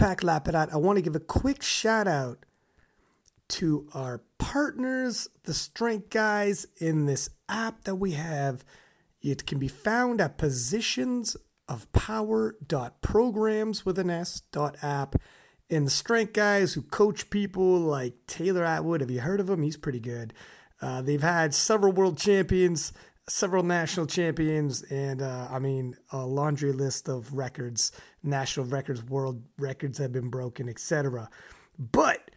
Pack Lapidat, I want to give a quick shout out to our partners, the Strength Guys, in this app that we have. It can be found at positions of power.programs with an S dot app. And the strength guys who coach people like Taylor Atwood, have you heard of him? He's pretty good. Uh, they've had several world champions, several national champions, and uh, I mean, a laundry list of records, national records, world records have been broken, etc. But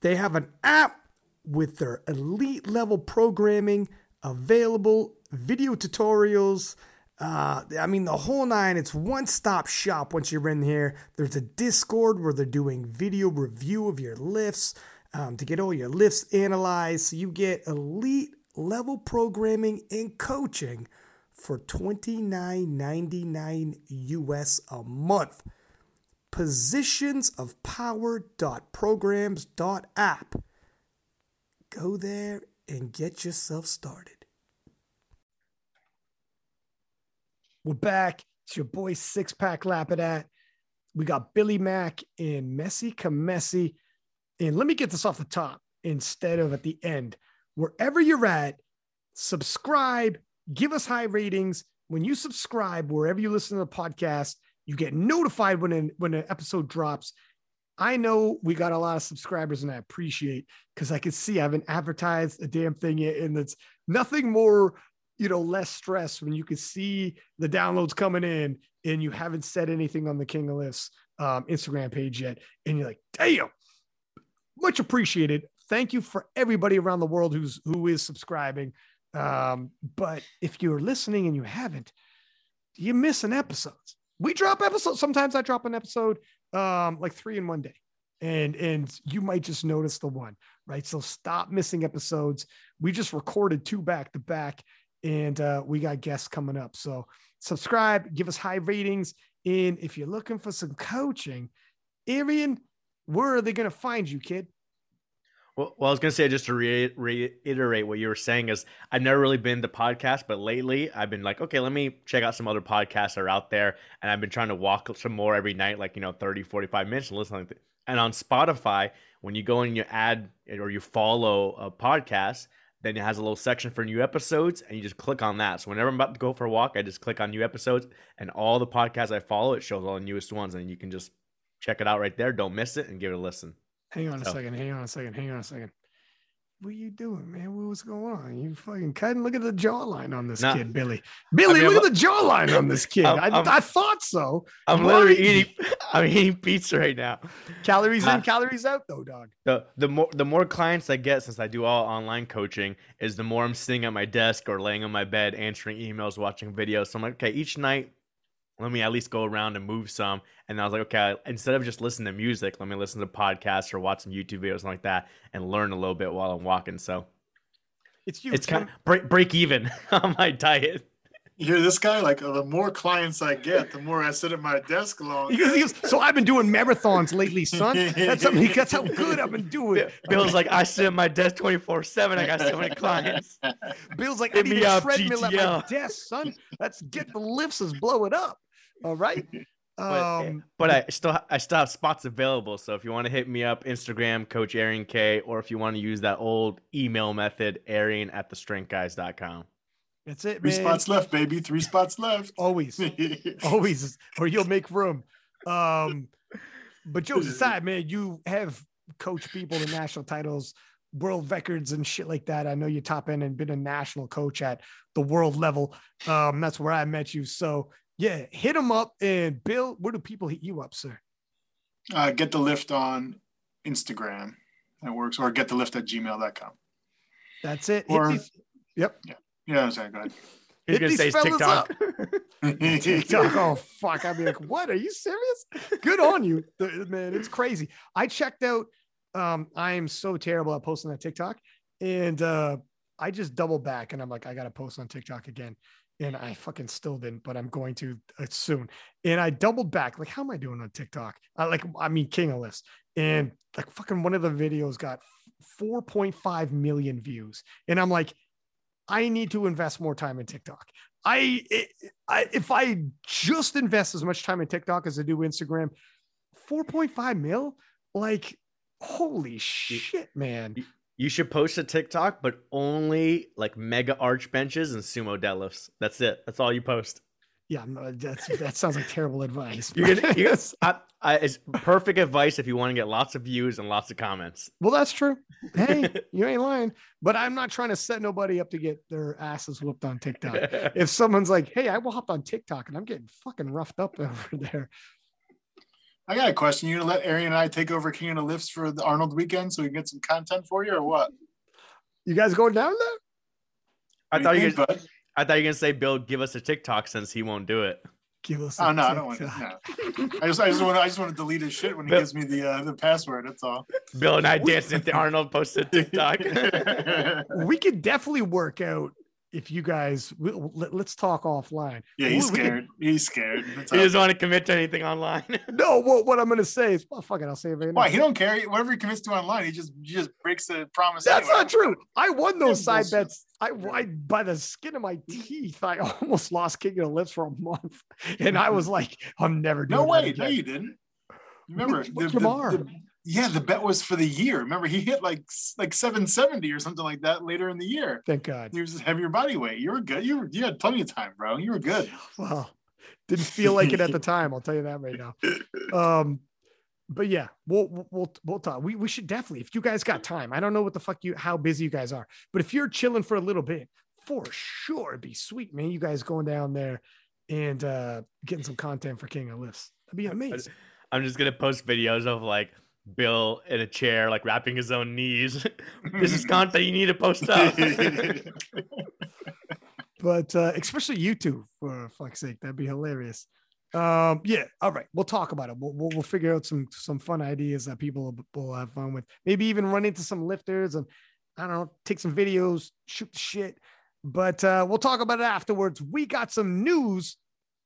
they have an app with their elite level programming available, video tutorials. Uh, I mean, the whole nine, it's one stop shop once you're in here. There's a Discord where they're doing video review of your lifts um, to get all your lifts analyzed. So you get elite level programming and coaching for $29.99 US a month. Positions of power.programs.app. Go there and get yourself started. We're back. It's your boy Six Pack Lapidat. We got Billy Mack and Messi Kamesi. And let me get this off the top instead of at the end. Wherever you're at, subscribe, give us high ratings. When you subscribe, wherever you listen to the podcast, you get notified when an, when an episode drops. I know we got a lot of subscribers and I appreciate because I can see I haven't advertised a damn thing yet. And it's nothing more, you know, less stress when you can see the downloads coming in and you haven't said anything on the King of Lifts um, Instagram page yet. And you're like, damn, much appreciated. Thank you for everybody around the world who's who is subscribing. Um, but if you're listening and you haven't, you're missing episodes. We drop episodes. Sometimes I drop an episode um, like three in one day. And and you might just notice the one, right? So stop missing episodes. We just recorded two back to back, and uh, we got guests coming up. So subscribe, give us high ratings. And if you're looking for some coaching, Arian, where are they going to find you, kid? Well, well, I was gonna say just to re- reiterate what you were saying is I've never really been to podcast, but lately I've been like, okay, let me check out some other podcasts that are out there, and I've been trying to walk some more every night, like you know, 30, 45 minutes, and listening. To, and on Spotify, when you go and you add or you follow a podcast, then it has a little section for new episodes, and you just click on that. So whenever I'm about to go for a walk, I just click on new episodes, and all the podcasts I follow, it shows all the newest ones, and you can just check it out right there. Don't miss it, and give it a listen. Hang on a so. second. Hang on a second. Hang on a second. What are you doing, man? What's going on? You fucking cutting. Look at the jawline on this nah. kid, Billy. Billy, I mean, look I'm, at the jawline on this kid. I'm, I'm, I, thought so. I'm Why? literally eating. I'm eating pizza right now. Calories uh, in, calories out, though, dog. The the more the more clients I get since I do all online coaching is the more I'm sitting at my desk or laying on my bed answering emails, watching videos. So I'm like, okay, each night let me at least go around and move some. And I was like, okay, instead of just listening to music, let me listen to podcasts or watch some YouTube videos like that and learn a little bit while I'm walking. So it's you. It's kind of break, break even on my diet you hear this guy? Like, the more clients I get, the more I sit at my desk long. He goes, he goes, so I've been doing marathons lately, son. That's something. That's how good I've been doing. Bill's like, I sit at my desk twenty four seven. I got so many clients. Bill's like, Hit I need a treadmill GTL. at my desk, son. Let's get the lifts, let's blow it up. All right. But, eh, um, but I still I still have spots available. So if you want to hit me up, Instagram, Coach Arian K, or if you want to use that old email method, Arian at thestrengthguys.com. That's it. Three man. spots left, baby. Three spots left. Always, always, or you'll make room. Um, but jokes aside, man, you have coached people to national titles, world records, and shit like that. I know you top in and been a national coach at the world level. Um, that's where I met you. So yeah, hit them up. And Bill, where do people hit you up, sir? Uh, get the lift on Instagram. That works. Or get the lift at gmail.com. That's it. Or, these, yep. Yeah. Yeah, sorry, go ahead. He's gonna say TikTok. TikTok. Oh fuck! I'd be like, "What? Are you serious? Good on you, man. It's crazy." I checked out. Um, I am so terrible at posting on TikTok, and uh, I just double back, and I'm like, I gotta post on TikTok again, and I fucking still didn't, but I'm going to uh, soon. And I doubled back, like, how am I doing on TikTok? I like, I mean, King of Lifts, and like, fucking one of the videos got 4.5 million views, and I'm like I need to invest more time in TikTok. I, I if I just invest as much time in TikTok as I do Instagram, 4.5 mil? Like, holy shit, man. You should post a TikTok, but only like mega arch benches and sumo deadlifts. That's it. That's all you post. Yeah, no, uh, that's that sounds like terrible advice. You're gonna, you're, I, I, it's perfect advice if you want to get lots of views and lots of comments. well, that's true. Hey, you ain't lying. But I'm not trying to set nobody up to get their asses whooped on TikTok. If someone's like, "Hey, I will hop on TikTok," and I'm getting fucking roughed up over there, I got a question. You gonna let Arian and I take over King of the Lifts for the Arnold weekend so we can get some content for you, or what? you guys going down there? I thought you you. think, Gonna. I thought you were gonna say, Bill, give us a TikTok since he won't do it. Give us. Oh a no, I don't want to. TikTok. No. I just, I just want, to, I just want to delete his shit when he gives me the uh, the password. That's all. Bill and I dancing at the Arnold posted TikTok. We could definitely work out if you guys. we- Let, us talk offline. yeah, he's We- we could- scared. He's scared. He doesn't want to commit to anything online. no, what, what I'm gonna say is, well, fuck it, I'll say it right now. Why he don't care? Whatever he commits to online, he just he just breaks the promise. That's anyway. not true. I won those Yeah, side bullshit. bets. I, I by the skin of my teeth. I almost lost King of the Lifts for a month, and I was like, I'm never doing No that way, again. no, you didn't. Remember, With- with the- the- the- yeah, the bet was for the year. Remember, he hit like like 770 or something like that later in the year. Thank God. He was just heavier body weight. You were good. You were you had plenty of time, bro. You were good. Well, didn't feel like it at the time. I'll tell you that right now. Um, but yeah, we'll we'll we'll, we'll talk. We we should definitely, if you guys got time. I don't know what the fuck you how busy you guys are, but if you're chilling for a little bit, for sure, it'd be sweet, man. You guys going down there and uh getting some content for King of Lifts. That'd be amazing. I'm just gonna post videos of like Bill in a chair, like wrapping his own knees. this is content you need to post up. but uh, especially you YouTube for fuck's sake, that'd be hilarious. Um, yeah, all right, we'll talk about it. We'll, we'll, we'll figure out some some fun ideas that people will, will have fun with. Maybe even run into some lifters and I don't know, take some videos, shoot the shit. But uh, we'll talk about it afterwards. We got some news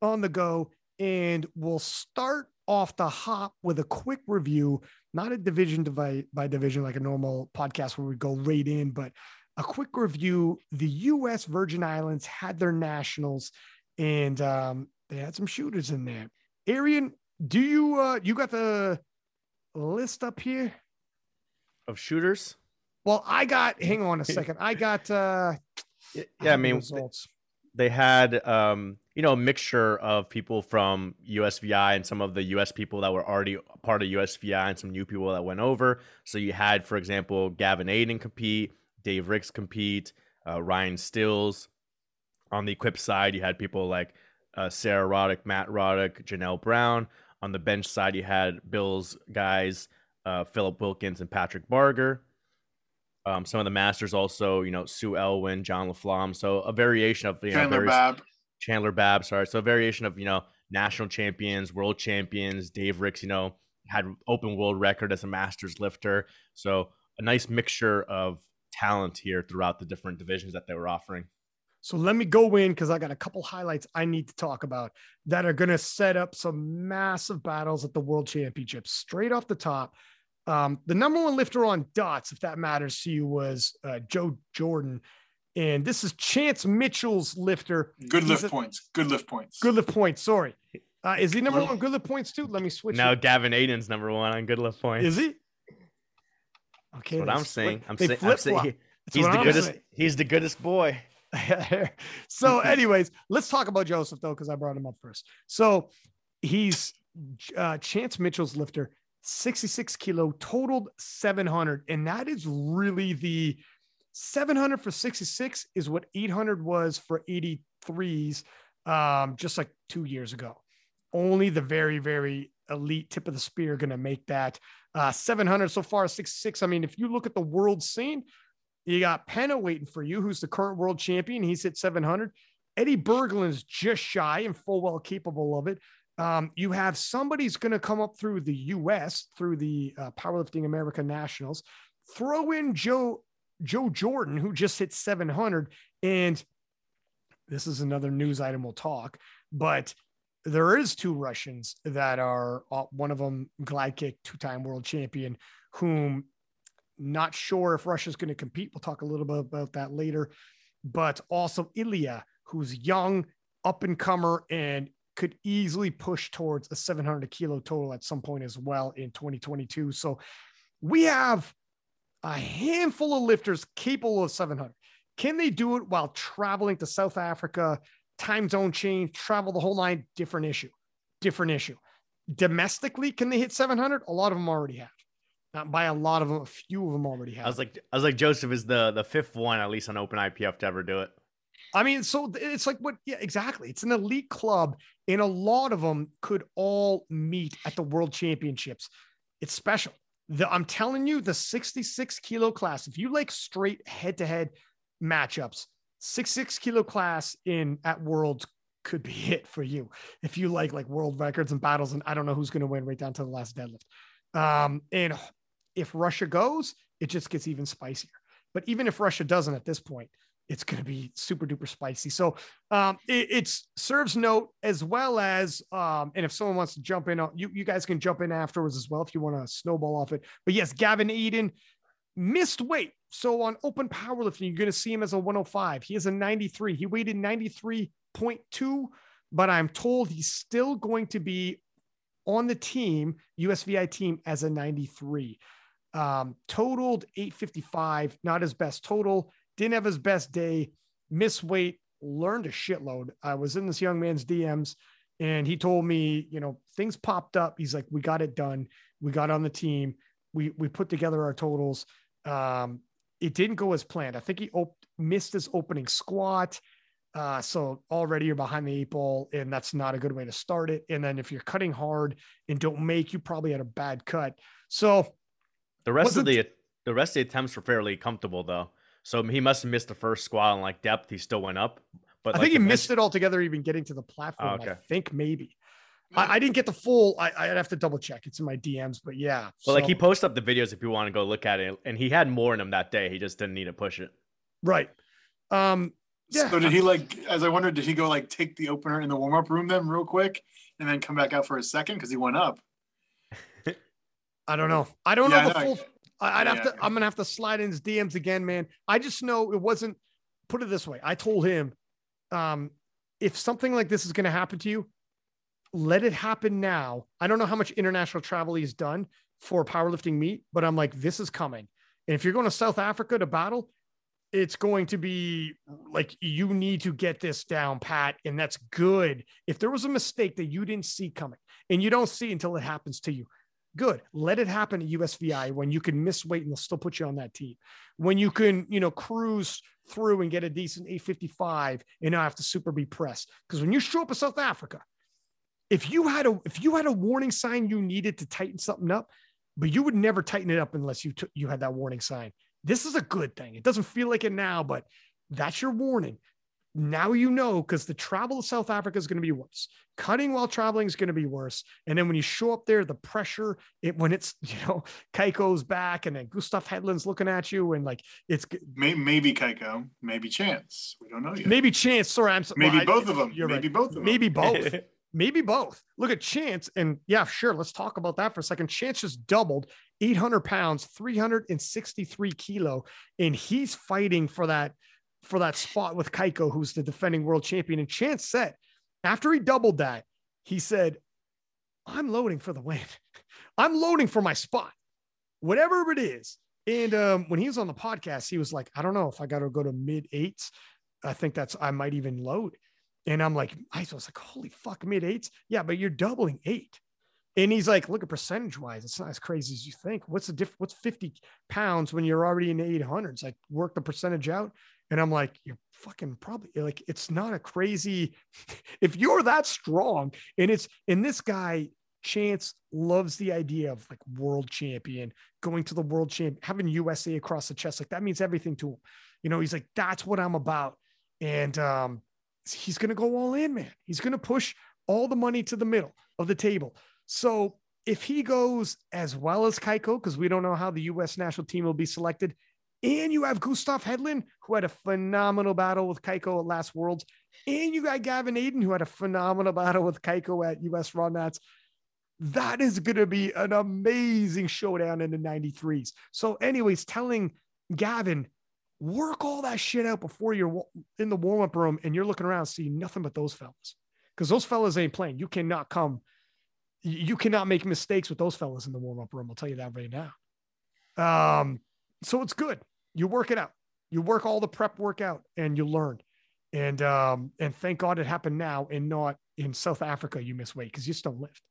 on the go, and we'll start off the hop with a quick review, not a division by, by division like a normal podcast where we go right in, but a quick review. The U.S. Virgin Islands had their nationals, and um, they had some shooters in there. Arian, do you uh, you got the list up here? of shooters. Well, I got. Hang on a second. I got. uh Yeah, I mean, results. they had um, you know a mixture of people from USVI and some of the US people that were already part of USVI and some new people that went over. So you had, for example, Gavin Adin compete, Dave Ricks compete, uh, Ryan Stills. On the equip side, you had people like uh, Sarah Roddick, Matt Roddick, Janelle Brown. On the bench side, you had Bill's guys, uh, Philip Wilkins and Patrick Barger. Um, some of the masters also, you know, Sue Elwin, John LaFlamme. So a variation of you know, Chandler Babb. Chandler Babb, sorry. So a variation of, you know, national champions, world champions. Dave Ricks, you know, had open world record as a masters lifter. So a nice mixture of talent here throughout the different divisions that they were offering. So let me go in because I got a couple highlights I need to talk about that are going to set up some massive battles at the World Championships. Straight off the top, um, the number one lifter on dots, if that matters to you, was uh, Joe Jordan, and this is Chance Mitchell's lifter. Good He's lift a- points. Good lift points. Good lift points. Sorry, uh, is he number Well- one good lift points too? Let me switch. Now it. Gavin Adin's number one on good lift points. is he? Okay, That's what I'm saying. I'm they saying, I'm saying he- he's the I'm goodest. saying. He's the goodest boy. so, anyways, let's talk about Joseph though, because I brought him up first. So he's uh, Chance Mitchell's lifter, 66 kilo, totaled 700, and that is really the 700 for 66 is what 800 was for 83s, um, just like two years ago. Only the very, very elite tip of the spear going to make that. Uh, 700 so far, 66. I mean, if you look at the world scene, you got Penna waiting for you, who's the current world champion. He's hit 700. Eddie Berglund's just shy and full well capable of it. Um, you have somebody's going to come up through the U.S. through the uh, Powerlifting America Nationals. Throw in Joe Joe Jordan, who just hit 700, and this is another news item we'll talk. But there is two Russians that are uh, one of them glide two time world champion, whom not sure if Russia's going to compete. We'll talk a little bit about that later. But also Ilya, who's young, up and comer, and could easily push towards a 700 kilo total at some point as well in 2022. So we have a handful of lifters capable of 700. Can they do it while traveling to South Africa, time zone change, travel the whole line? Different issue. Different issue. Domestically, can they hit 700? A lot of them already have. Not by a lot of them, a few of them already have. I was like, I was like, Joseph is the the fifth one at least on Open IPF to ever do it. I mean, so it's like what? Yeah, exactly. It's an elite club, and a lot of them could all meet at the World Championships. It's special. The, I'm telling you, the 66 kilo class. If you like straight head to head matchups, six six kilo class in at Worlds could be it for you. If you like like world records and battles, and I don't know who's going to win right down to the last deadlift. Um, and if Russia goes, it just gets even spicier. But even if Russia doesn't at this point, it's going to be super duper spicy. So um, it it's serves note as well as, um, and if someone wants to jump in, you, you guys can jump in afterwards as well if you want to snowball off it. But yes, Gavin Adin missed weight. So on open powerlifting, you're going to see him as a 105. He is a 93. He weighed 93.2, but I'm told he's still going to be on the team, USVI team, as a 93. Um, totaled 855, not his best total, didn't have his best day, missed weight, learned a shitload. I was in this young man's DMs and he told me, you know, things popped up. He's like, we got it done. We got on the team. We, we put together our totals. Um, it didn't go as planned. I think he op- missed his opening squat. Uh, so already you're behind the eight ball, and that's not a good way to start it. And then if you're cutting hard and don't make, you probably had a bad cut. So the rest of the the rest of the attempts were fairly comfortable though. So he must have missed the first squat on like depth. He still went up. But I like think he missed it altogether, even getting to the platform. Oh, okay. I think maybe. I, I, didn't get the full. I, I'd have to double check. It's in my DMs, but yeah. Well, so. like he posts up the videos if you want to go look at it, and he had more in him that day. He just didn't need to push it. Right. Um. Yeah. So did he like? As I wondered, did he go like take the opener in the warm up room then real quick, and then come back out for a second because he went up? I don't know. I don't yeah, know the full. I'd have to. I'm gonna have to slide in his DMs again, man. I just know it wasn't. Put it this way: I told him, um, if something like this is gonna happen to you, let it happen now. I don't know how much international travel he's done for powerlifting meet, but I'm like, this is coming. And if you're going to South Africa to battle, it's going to be like you need to get this down pat and that's good if there was a mistake that you didn't see coming and you don't see until it happens to you good. Let it happen at usvi when you can miss weight and they'll still put you on that team. When you can you know cruise through and get a decent 855 and not have to super be pressed. Because when you show up in south africa if you had a if you had a warning sign you needed to tighten something up but you would never tighten it up unless you took you had that warning sign this is a good thing. It doesn't feel like it now but that's your warning now you know because the travel to south africa is going to be worse cutting while traveling is going to be worse and then when you show up there the pressure it when it's you know kaiko's back and then gustav hedlund's looking at you and like it's maybe, maybe kaiko maybe chance we don't know yet maybe chance sorry i'm maybe well, both I, of them maybe right. both of them maybe both maybe both. Look at Chance, and yeah, sure. Let's talk about that for a second. Chance just doubled 800 pounds, 363 kilo, and he's fighting for that for that spot with Kaiko, who's the defending world champion. And Chance said after he doubled that, he said, "I'm loading for the win. I'm loading for my spot, whatever it is." And um, when he was on the podcast, he was like, "I don't know if I got to go to mid eights. I think that's I might even load." And I'm like, I was like, holy fuck, mid eights. Yeah, but you're doubling eight. And he's like, look at percentage wise, it's not as crazy as you think. What's the diff? What's 50 pounds when you're already in the 800s? Like, work the percentage out. And I'm like, you're fucking probably like, it's not a crazy. if you're that strong, and it's, and this guy, Chance loves the idea of like world champion, going to the world champ, having USA across the chest. Like, that means everything to him. You know, he's like, that's what I'm about. And, um, he's going to go all in, man. He's going to push all the money to the middle of the table. So if he goes as well as Kaiko, because we don't know how the U.S. national team will be selected, and you have Gustav Hedlund, who had a phenomenal battle with Kaiko at last Worlds, and you got Gavin Adin, who had a phenomenal battle with Kaiko at U.S. Raw Nats. That is going to be an amazing showdown in the 93s. So, anyways, telling Gavin, work all that shit out before you're in the warm up room and you're looking around, seeing nothing but those fellas. because those fellas ain't playing. You cannot come, you cannot make mistakes with those fellas in the warm up room. I'll tell you that right now. Um, so it's good. You work it out. You work all the prep work out and you learn. And um, and thank God it happened now and not in South Africa. You miss weight because you still lift,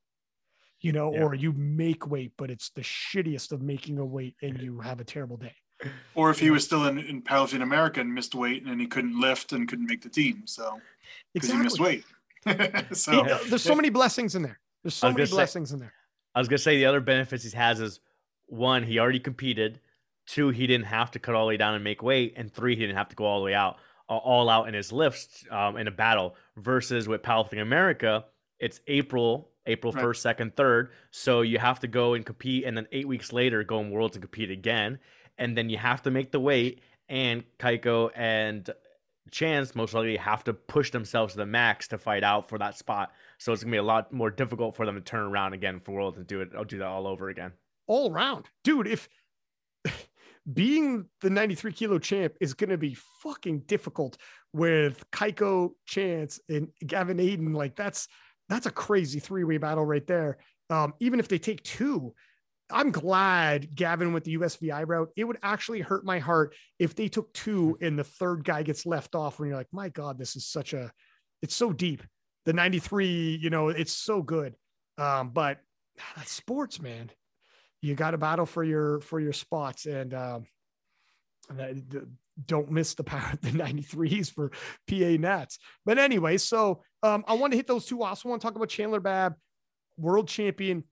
you know, Yeah. or you make weight, but it's the shittiest of making a weight and you have a terrible day. Or if he was still in, in powerlifting America and missed weight and he couldn't lift and couldn't make the team. So because he missed weight. so He- there's so many blessings in there. There's so I many gonna say- blessings in there. I was gonna say the other benefits he has is one, he already competed. Two, he didn't have to cut all the way down and make weight, and three, he didn't have to go all the way out, all out in his lifts um, in a battle. Versus with powerlifting America, it's April, April Right. first, second, third. So you have to go and compete, and then eight weeks later go in worlds and compete again, and then you have to make the weight. And Kaiko and Chance most likely have to push themselves to the max to fight out for that spot. So it's gonna be a lot more difficult for them to turn around again for Worlds and do it. I'll do that all over again. all around. Dude, if being the 93 kilo champ is going to be fucking difficult with Kaiko Chance and Gavin Adin, like that's that's a crazy three-way battle right there. Um, even if they take two, I'm glad Gavin went the USVI route. It would actually hurt my heart if they took two and the third guy gets left off when you're like, my God, this is such a it's so deep. The 93, you know, it's so good. Um, but that's sports, man you got to battle for your for your spots and um don't miss the power of the 93s for PA Nats. But anyway, so um, I want to hit those two. Also want to talk about Chandler Babb, world champion,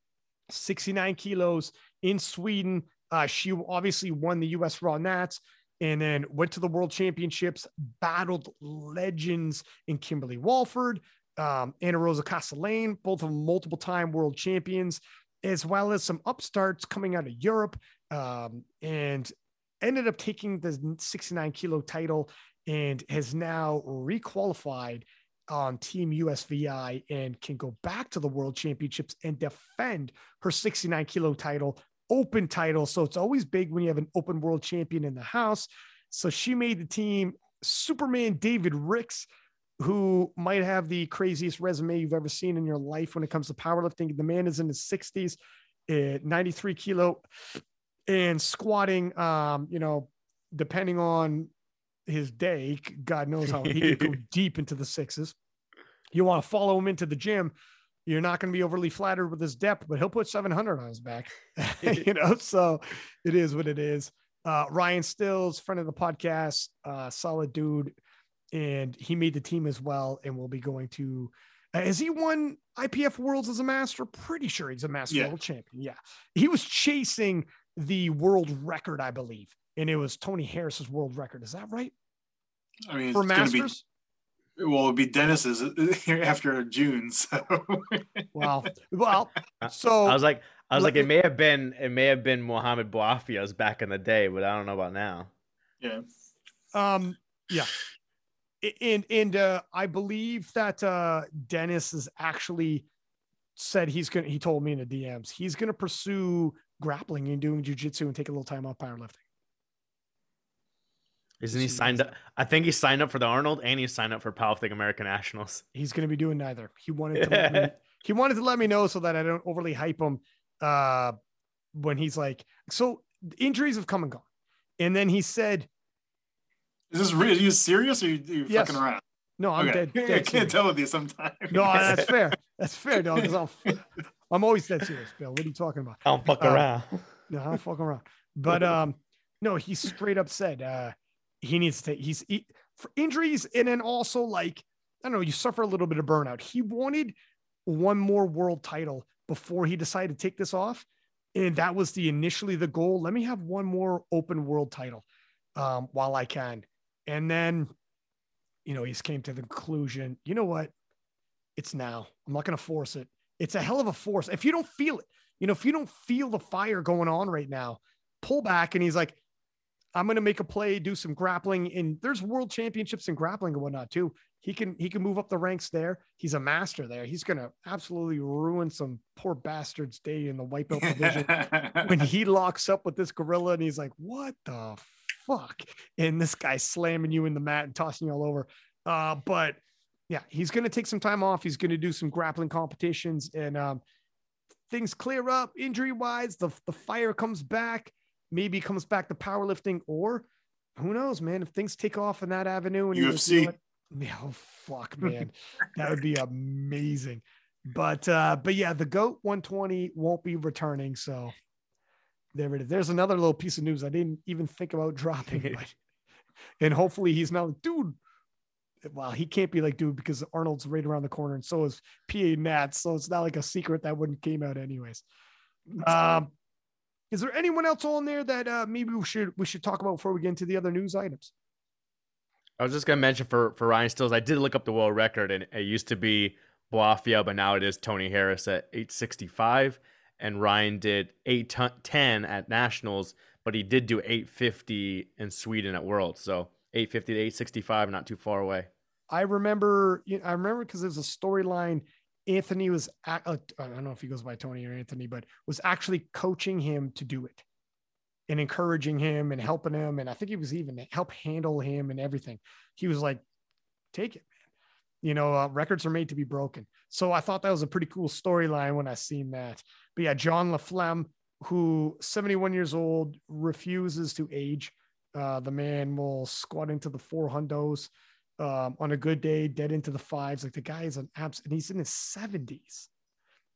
69 kilos in Sweden. Uh, she obviously won the US Raw Nats and then went to the world championships, battled legends in Kimberly Walford, um, Ana Rosa Castellain, both of them multiple time world champions as well as some upstarts coming out of Europe, um, and ended up taking the 69 kilo title and has now requalified on Team USVI and can go back to the World Championships and defend her 69 kilo title, open title. So it's always big when you have an open world champion in the house. So she made the team. Superman David Ricks who might have the craziest resume you've ever seen in your life when it comes to powerlifting. The man is in his 60s, uh, 93 kilo, and squatting. Um, you know, depending on his day, God knows how he could go deep into the sixes. You want to follow him into the gym. You're not going to be overly flattered with his depth, but he'll put 700 on his back. you know, so it is what it is. Uh, Ryan Stills, friend of the podcast, uh, solid dude and he made the team as well and will be going to uh, has he won IPF Worlds as a master? Pretty sure he's a master Yeah. world champion. Yeah. He was chasing the world record, I believe. And it was Tony Harris's world record. Is that right? I mean, For it's masters? be well, it'll be Dennis's after June. So Wow. Well, so I was like, I was let like, it may have been, it may have been Mohammed Bouafia's back in the day, but I don't know about now. yeah, um yeah. And and uh I believe that uh Dennis is actually said he's gonna he told me in the DMs he's gonna pursue grappling and doing jujitsu and take a little time off powerlifting. Isn't he signed up? I think he signed up for the Arnold and he signed up for Powerlifting American Nationals. He's gonna be doing neither. He wanted to let me, he wanted to let me know so that I don't overly hype him uh when he's like so injuries have come and gone. And then he said, is this real? Are you serious or are you, are you Yes. fucking around? No, I'm Okay. dead. I can't serious. tell with you sometimes. No, that's fair. That's fair, dog. 'cause I'll, I'm always dead serious, Bill. What are you talking about? I don't fuck Uh, around. No, I'm fucking around. But um, no, he straight up said uh he needs to take he's he, for injuries and then also like I don't know, you suffer a little bit of burnout. He wanted one more world title before he decided to take this off. And that was the initially the goal. Let me have one more open world title um, while I can. And then, you know, he's came to the conclusion, you know what? It's now. I'm not going to force it. It's a hell of a force. If you don't feel it, you know, if you don't feel the fire going on right now, pull back. And he's like, I'm going to make a play, do some grappling. And there's world championships in grappling and whatnot too. He can he can move up the ranks there. He's a master there. He's going to absolutely ruin some poor bastard's day in the white belt division when he locks up with this gorilla and he's like, "What the fuck?" And this guy slamming you in the mat and tossing you all over. Uh, but yeah, he's going to take some time off. He's going to do some grappling competitions and um, things clear up injury wise. The, the fire comes back, maybe comes back to powerlifting, or who knows, man, if things take off in that avenue and UFC. Yeah, oh, fuck, man, that would be amazing. But uh, but yeah, the goat 120 won't be returning. So there it is. There's another little piece of news I didn't even think about dropping, but and hopefully he's not like, dude. Well, he can't be like, dude, because Arnold's right around the corner, and so is PA Nats. So it's not like a secret that wouldn't came out anyways. Um, is there anyone else on there that uh, maybe we should we should talk about before we get into the other news items? I was just gonna mention for for Ryan Stills, I did look up the world record, and it used to be Bouafia, but now it is Tony Harris at 865, and Ryan did 810 at nationals, but he did do 850 in Sweden at Worlds, so 850 to 865, not too far away. I remember, you know, I remember because there's a storyline. Anthony was, uh, I don't know if he goes by Tony or Anthony, but was actually coaching him to do it and encouraging him and helping him. And I think he was even help handle him and everything. He was like, take it. You know, uh, records are made to be broken. So I thought that was a pretty cool storyline when I seen that. But yeah, John LaFlamme, who 71 years old, refuses to age. Uh, the man will squat into the four hundos um, on a good day, dead into the fives. Like the guy is an abs, and he's in his 70s,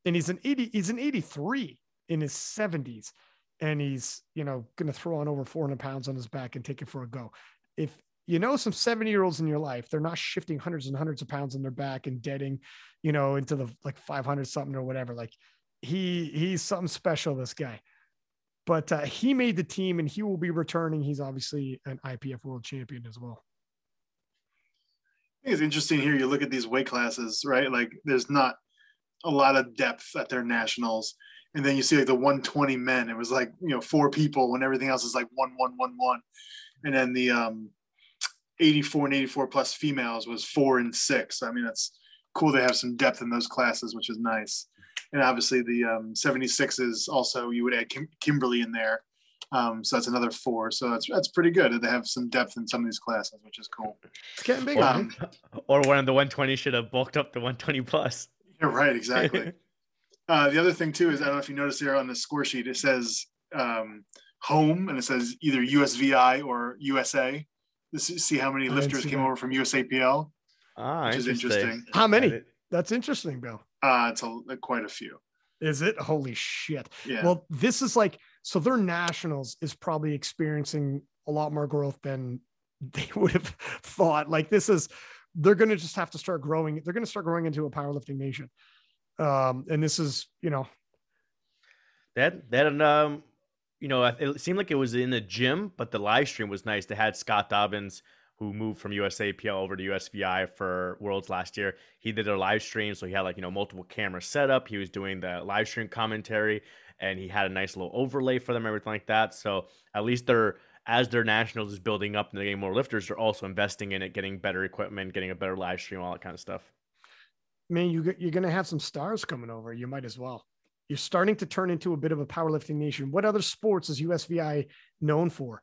and he's an 80, he's an 83 in his 70s, and he's you know going to throw on over 400 pounds on his back and take it for a go. If you know some 70 year olds in your life, they're not shifting hundreds and hundreds of pounds on their back and deading, you know, into the like 500 something or whatever. Like he he's something special. This guy but uh, he made the team and he will be returning. He's obviously an IPF world champion as well. i think it's interesting here. You look at these weight classes, right? Like there's not a lot of depth at their nationals. And then you see like the 120 men, it was like, you know, four people when everything else is like one, one, one, one. And then the um, 84 and 84 plus females was four and six. I mean, that's cool They have some depth in those classes, which is nice and obviously the um, 76s also you would add Kim- Kimberly in there. Um, so that's another four. So that's that's pretty good. They have some depth in some of these classes, which is cool. It's getting big. Um, or one of the 120 should have bulked up the 120 plus. Yeah, right. Exactly. uh, the other thing too is I don't know if you notice here on the score sheet it says um, home and it says either USVI or USA. This is see how many lifters came that. over from USAPL. Ah, which is interesting. How many? That's interesting, Bill. Uh, it's a, quite a few. Is it? Holy shit. Yeah. Well, this is like, so their nationals is probably experiencing a lot more growth than they would have thought. Like, this is, they're going to just have to start growing. They're going to start growing into a powerlifting nation. Um, and this is, you know, that, that, um, you know, it seemed like it was in the gym, but the live stream was nice. They had Scott Dobbins who moved from USAPL over to USVI for Worlds last year. He did a live stream, so he had like you know multiple camera setup. He was doing the live stream commentary, and he had a nice little overlay for them, everything like that. So at least they're as their nationals is building up and they're getting more lifters, they're also investing in it, getting better equipment, getting a better live stream, all that kind of stuff. Man, you you're gonna have some stars coming over. You might as well. You're starting to turn into a bit of a powerlifting nation. What other sports is USVI known for?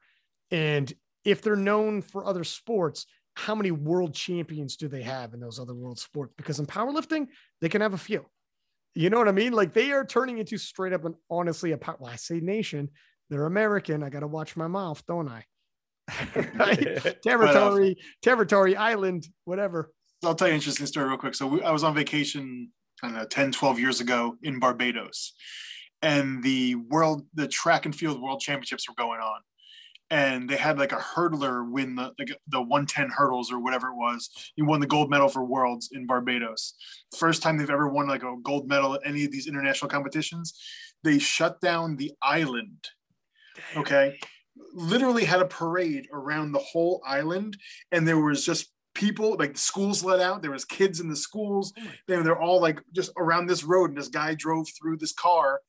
And if they're known for other sports, how many world champions do they have in those other world sports? Because in powerlifting, they can have a few. You know what I mean? Like they are turning into straight up and honestly a power. Well, I say nation, they're American. I got to watch my mouth, don't I? territory, territory, island, whatever. I'll tell you an interesting story real quick. So we, I was on vacation, I don't know, 10, 12 years ago in Barbados. And the world, the track and field world championships were going on and they had like a hurdler win the like the 110 hurdles or whatever it was. He won the gold medal for Worlds in Barbados. First time they've ever won like a gold medal at any of these international competitions. They shut down the island. Okay. Literally had a parade around the whole island, and there was just people like schools let out. There was kids in the schools. Oh they, they're all like just around this road, and this guy drove through this car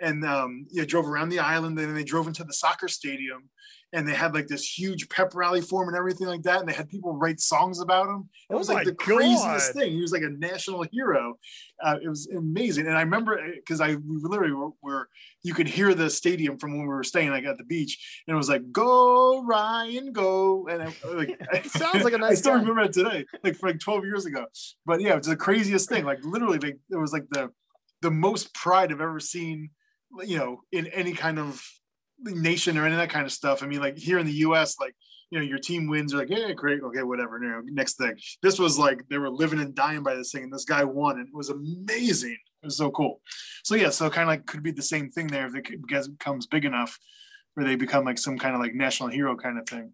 and um, you know, drove around the island. And then they drove into the soccer stadium and they had like this huge pep rally for him and everything like that. And they had people write songs about him. It Oh was like my the craziest thing. He was like a national hero. Uh, it was amazing. And I remember because I we literally were, were you could hear the stadium from when we were staying like at the beach, and it was like "Go Ryan, go!" And I, like, It sounds like a nice I still guy. remember it today, like for like 12 years ago. But yeah, it's the craziest thing. Like literally, like it was like the the most pride I've ever seen, you know, in any kind of nation or any of that kind of stuff. I mean, like here in the U.S., like you know, your team wins, you're like, yeah, great, okay, whatever. You know, next thing. This was like they were living and dying by this thing, and this guy won, and it was amazing. It was so cool. So yeah, so kind of like could be the same thing there if it becomes big enough where they become like some kind of like national hero kind of thing.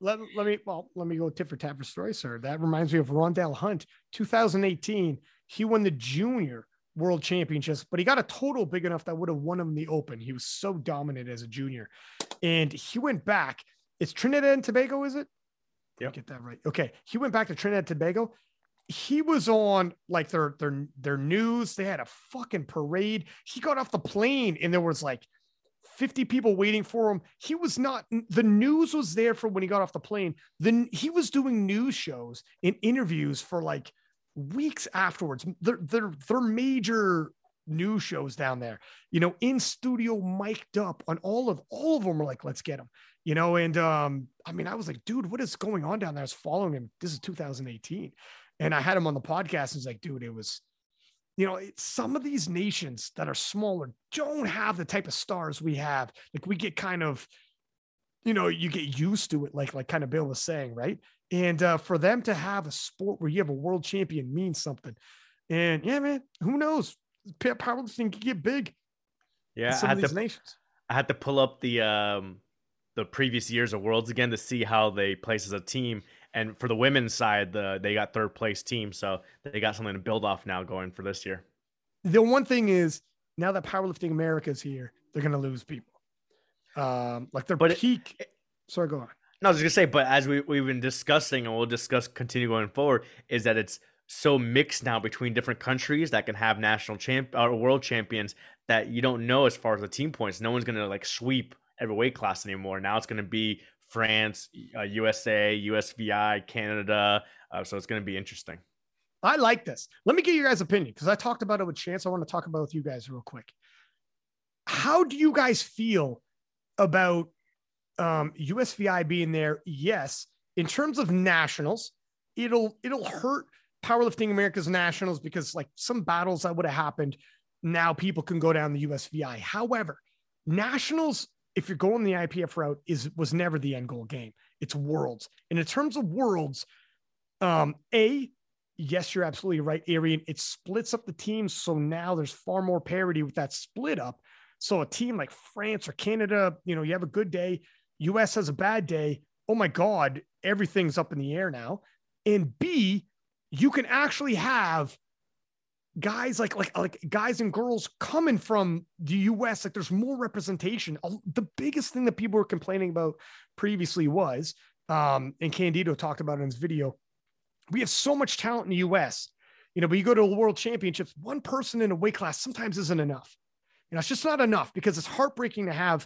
Let, let me well let me go tit for tat for story, sir. That reminds me of Rondell Hunt, 2018. He won the junior world championships, but he got a total big enough that would have won him the open. He was so dominant as a junior, and he went back. It's Trinidad and Tobago, is it? Yep. Get that right. Okay, he went back to Trinidad and Tobago. He was on like their their their news. They had a fucking parade. He got off the plane and there was like 50 people waiting for him. He was not, the news was there for when he got off the plane. Then he was doing news shows and interviews for like weeks afterwards. They're, they're, they're major news shows down there, you know, in studio, mic'd up on all of, all of them are like, let's get him, you know? And, um, I mean, I was like, dude, what is going on down there? I was following him. This is 2018. And I had him on the podcast. He's like, dude, it was, you know, some of these nations that are smaller don't have the type of stars we have. Like we get kind of, you know, you get used to it, like like kind of Bill was saying, right? And uh, for them to have a sport where you have a world champion means something. And yeah, man, who knows? Powerlifting can get big Yeah, some I of had these to nations. I had to pull up the um the previous years of worlds again to see how they place as a team. And for the women's side, the they got third place team, so they got something to build off now going for this year. The one thing is now that Powerlifting America is here, they're going to lose people. Um, like their But it- peak. sorry, go on. No, I was just gonna say, but as we we've been discussing and we'll discuss continue going forward, is that it's so mixed now between different countries that can have national champ or world champions that you don't know as far as the team points. No one's gonna like sweep every weight class anymore. Now it's gonna be France, uh, USA, USVI, Canada. Uh, so it's gonna be interesting. I like this. Let me get your guys' opinion because I talked about it with Chance. I want to talk about it with you guys real quick. How do you guys feel about um, USVI being there? Yes, in terms of nationals, it'll it'll hurt powerlifting America's nationals because like some battles that would have happened, now people can go down the USVI. However, nationals, if you're going the IPF route, is was never the end goal game. It's worlds, and in terms of worlds, um, a yes, you're absolutely right, Arian. It splits up the teams. So now there's far more parity with that split up. So a team like France or Canada, you know, you have a good day, US has a bad day. Oh my God, everything's up in the air now. And B, you can actually have guys like like like guys and girls coming from the US. Like there's more representation. The biggest thing that people were complaining about previously was, um, and Candido talked about in his video, we have so much talent in the US, you know, but you go to a world championships, one person in a weight class sometimes isn't enough. You know, it's just not enough because it's heartbreaking to have,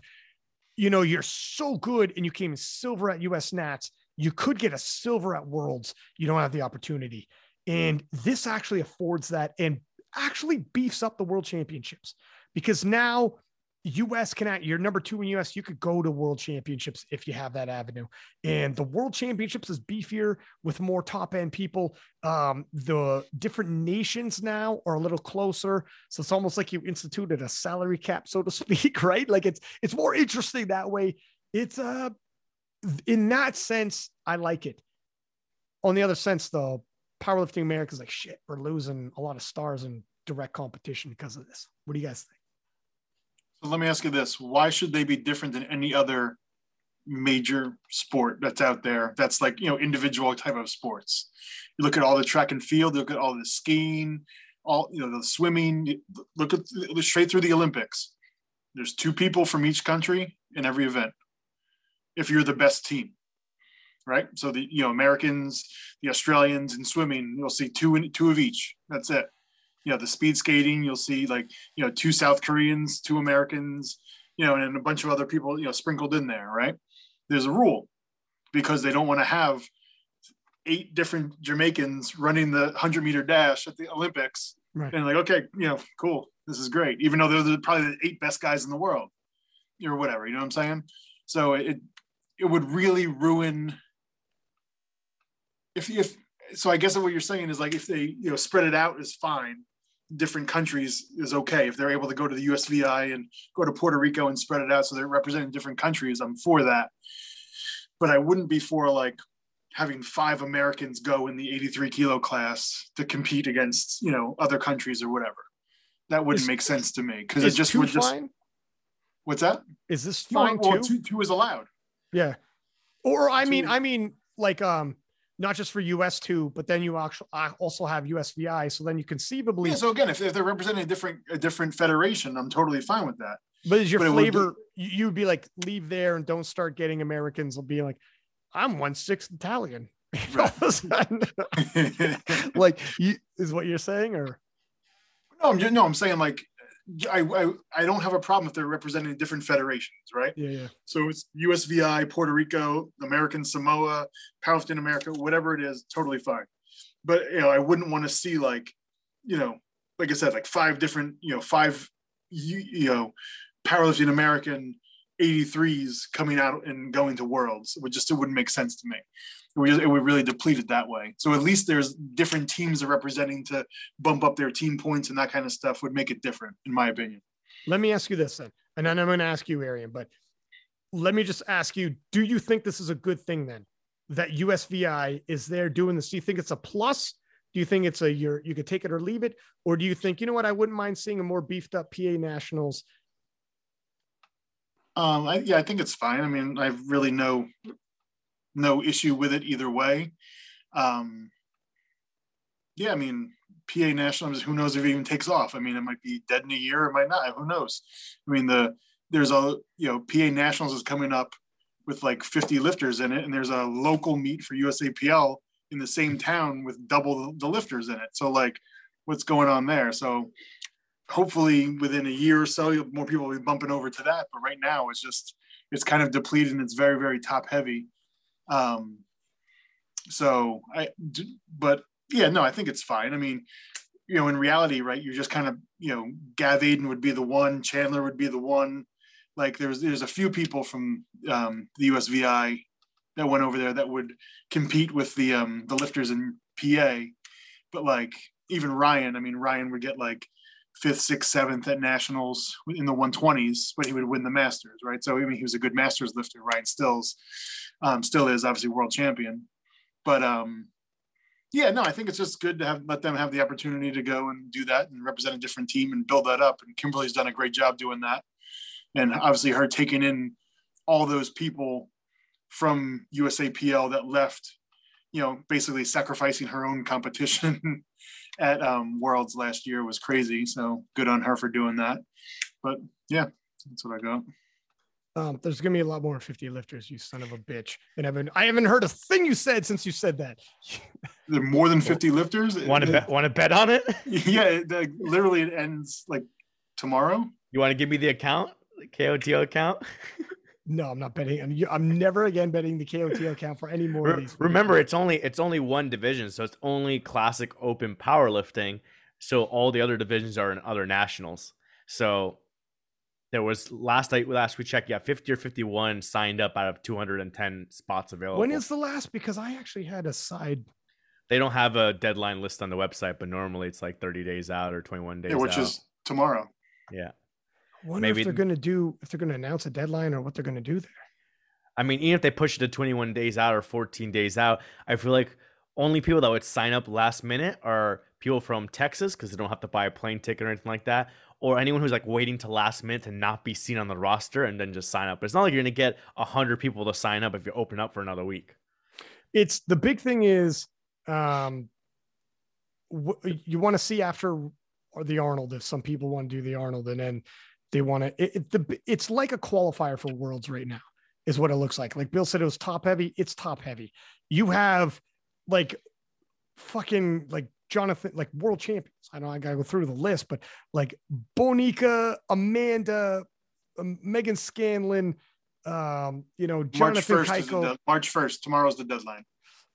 you know, you're so good and you came in silver at US Nats. You could get a silver at Worlds. You don't have the opportunity. And this actually affords that and actually beefs up the world championships because now US can act, you're number two in US. You could go to world championships if you have that avenue. And the world championships is beefier with more top end people. Um, the different nations now are a little closer. So it's almost like you instituted a salary cap, so to speak, right? Like it's it's more interesting that way. It's uh in that sense, I like it. On the other sense, though, powerlifting America is like shit. We're losing a lot of stars in direct competition because of this. What do you guys think? So let me ask you this: Why should they be different than any other major sport that's out there? That's like you know individual type of sports. You look at all the track and field. You look at all the skiing, all you know the swimming. Look at straight through the Olympics. There's two people from each country in every event. If you're the best team, right? So the you know Americans, the Australians in swimming, you'll see two in two of each. That's it you know the speed skating you'll see like you know two south koreans two americans you know and a bunch of other people you know sprinkled in there right there's a rule because they don't want to have eight different Jamaicans running the 100 meter dash at the Olympics. Right. And like, okay, you know, cool, this is great, even though they're the, probably the eight best guys in the world, or whatever. You know what I'm saying? So it it would really ruin if if so. I guess what you're saying is like if they you know spread it out is fine. Different countries is okay if they're able to go to the USVI and go to Puerto Rico and spread it out so they're representing different countries. I'm for that, but I wouldn't be for like having five Americans go in the 83 kilo class to compete against you know other countries or whatever. That wouldn't Is- make sense to me because it just would just. fine? What's that? Is this No, fine well, too? two, two is allowed. Yeah. Or I mean, Two- I mean, like um, not just for US two, but then you actually also have USVI. So then you conceivably, Yeah, so again, if, if they're representing a different a different federation, I'm totally fine with that. but is your but it would be- flavor? You you'd be like, leave there and don't start getting Americans. Will be like, I'm one sixth Italian. All of a sudden, no, like you is what you're saying, or I'm just, no, I'm saying like I, I I don't have a problem if they're representing different federations, right? yeah, yeah. So it's USVI, Puerto Rico, American Samoa, Powerlifting America, whatever it is, totally fine. But you know, I wouldn't want to see like, you know, like I said, like five different, you know, five, you, you know, powerlifting American 83s coming out and going to worlds. It would just it wouldn't make sense to me. It would, it would really deplete it that way. So at least there's different teams are representing to bump up their team points and that kind of stuff would make it different, in my opinion. Let me ask you this then, and then I'm going to ask you, Arian. But let me just ask you: Do you think this is a good thing then that USVI is there doing this? Do you think it's a plus? Do you think it's a you're you could take it or leave it, or do you think you know what? I wouldn't mind seeing a more beefed up PA nationals. Um, I, yeah, I think it's fine. I mean, I have really no no issue with it either way. Um, yeah, I mean, PA nationals. Who knows if it even takes off? I mean, it might be dead in a year. It might not. Who knows? I mean, the there's a you know PA nationals is coming up with like 50 lifters in it, and there's a local meet for USAPL in the same town with double the lifters in it. So like, what's going on there? So hopefully within a year or so more people will be bumping over to that. But right now it's just it's kind of depleted and it's very very top heavy. Um so I, but yeah no i think it's fine. I mean you know in reality right you're just kind of you know gav Adin would be the one chandler would be the one. Like there's there's a few people from um, the usvi that went over there that would compete with the um the lifters in pa but like even ryan i mean ryan would get like fifth, sixth, seventh at nationals in the 120s, but he would win the Masters, right? So I mean, he was a good Masters lifter. Ryan Stills um, still is obviously world champion, but um, yeah, no, I think it's just good to have let them have the opportunity to go and do that and represent a different team and build that up. And Kimberly's done a great job doing that, and obviously her taking in all those people from USAPL that left, you know, basically sacrificing her own competition at um, Worlds last year was crazy. So good on her for doing that. But yeah, that's what I got. Um, there's gonna be a lot more 50 lifters, you son of a bitch. And I've been I haven't heard a thing you said since you said that. There are more than 50 lifters. Want to bet? Want to bet on it? Yeah, it, like, literally it ends like tomorrow. You want to give me the account, the KOTL account? No, I'm not betting. I'm, I'm never again betting the KOTL account for any more of these. Remember, it's only it's only one division, so it's only classic open powerlifting. So all the other divisions are in other nationals. So there was last night last we checked, yeah, 50 or 51 signed up out of 210 spots available. when is the last? Because I actually had a side. they don't have a deadline list on the website, but normally it's like 30 days out or 21 days Yeah, which out. is tomorrow. yeah. Wonder Maybe- if they're going to do if they're going to announce a deadline or what they're going to do there. I mean, even if they push it to 21 days out or 14 days out, I feel like only people that would sign up last minute are people from Texas because they don't have to buy a plane ticket or anything like that, or anyone who's like waiting to last minute to not be seen on the roster and then just sign up. But it's not like you're gonna get hundred people to sign up if you open up for another week. It's the big thing is um, you want to see after the Arnold if some people want to do the Arnold and then they want to. It, it, the, it's like a qualifier for Worlds right now is what it looks like. Like Bill said, it was top heavy. It's top heavy. You have like fucking like Jonathan, like world champions. I know I gotta go through the list, but like Bonica, Amanda, um, Megan Scanlon, Um, you know, March Jonathan the Cayco, March first. Tomorrow's the deadline.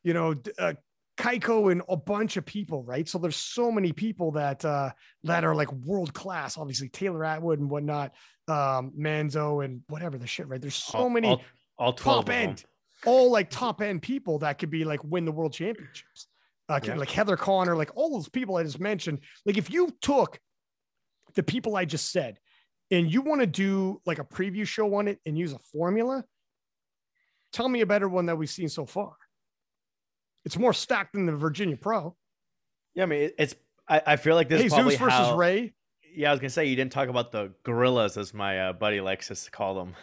you know, uh, Cayco and a bunch of people, right? So there's so many people that uh that are like world class, obviously Taylor Atwood and whatnot, um, Manzo and whatever the shit, right? There's so all, many all, all top end, all like top end people that could be like win the world championships. Uh, Yeah. Like Heather Connor, like all those people I just mentioned. Like if you took the people I just said and you want to do like a preview show on it and use a formula, tell me a better one that we've seen so far. It's more stacked than the Virginia Pro. Yeah, I mean, it's. I, I feel like this Hey, is Zeus versus how, Ray. Yeah, I was gonna say you didn't talk about the gorillas, as my uh, buddy likes to call them.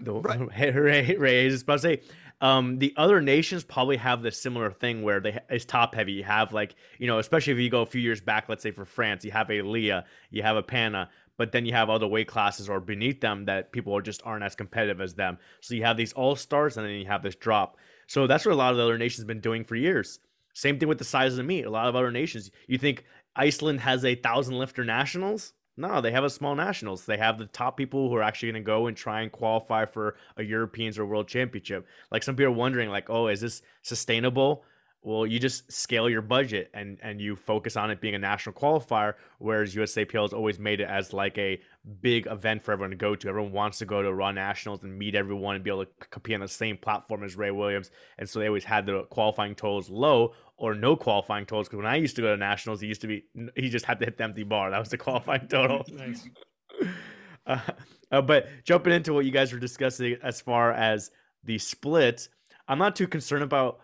The Right. Ray, Ray is about to say. Um, the other nations probably have this similar thing where they it's top heavy. You have like you know, especially if you go a few years back, let's say for France, you have a Leah, you have a Pana, but then you have other weight classes or beneath them that people are just aren't as competitive as them. So you have these all stars, and then you have this drop. So that's what a lot of the other nations have been doing for years. Same thing with the size of the meet. A lot of other nations, you think Iceland has a thousand lifter nationals? No, they have a small nationals. They have the top people who are actually going to go and try and qualify for a Europeans or World Championship. Like some people are wondering, like, oh, is this sustainable? Well, you just scale your budget and and you focus on it being a national qualifier. Whereas USAPL has always made it as like a big event for everyone to go to. Everyone wants to go to Raw Nationals and meet everyone and be able to compete on the same platform as Ray Williams. And so they always had the qualifying totals low or no qualifying totals. Because when I used to go to nationals, he used to be he just had to hit the empty bar. That was the qualifying total. Nice. Uh, uh, but jumping into what you guys were discussing as far as the split, I'm not too concerned about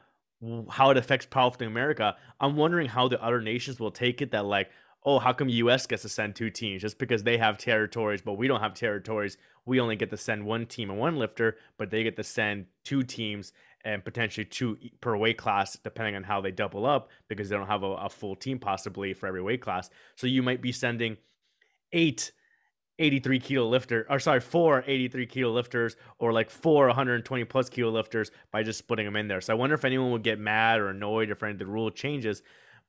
how it affects powerlifting America. I'm wondering how the other nations will take it. That like, oh, how come US gets to send two teams just because they have territories, but we don't have territories? We only get to send one team and one lifter, but they get to send two teams and potentially two per weight class, depending on how they double up, because they don't have a, a full team possibly for every weight class. So you might be sending eight 83 kilo lifter or sorry four 83 kilo lifters or like four 120 plus kilo lifters by just splitting them in there. So i wonder if anyone would get mad or annoyed if any of the rule changes.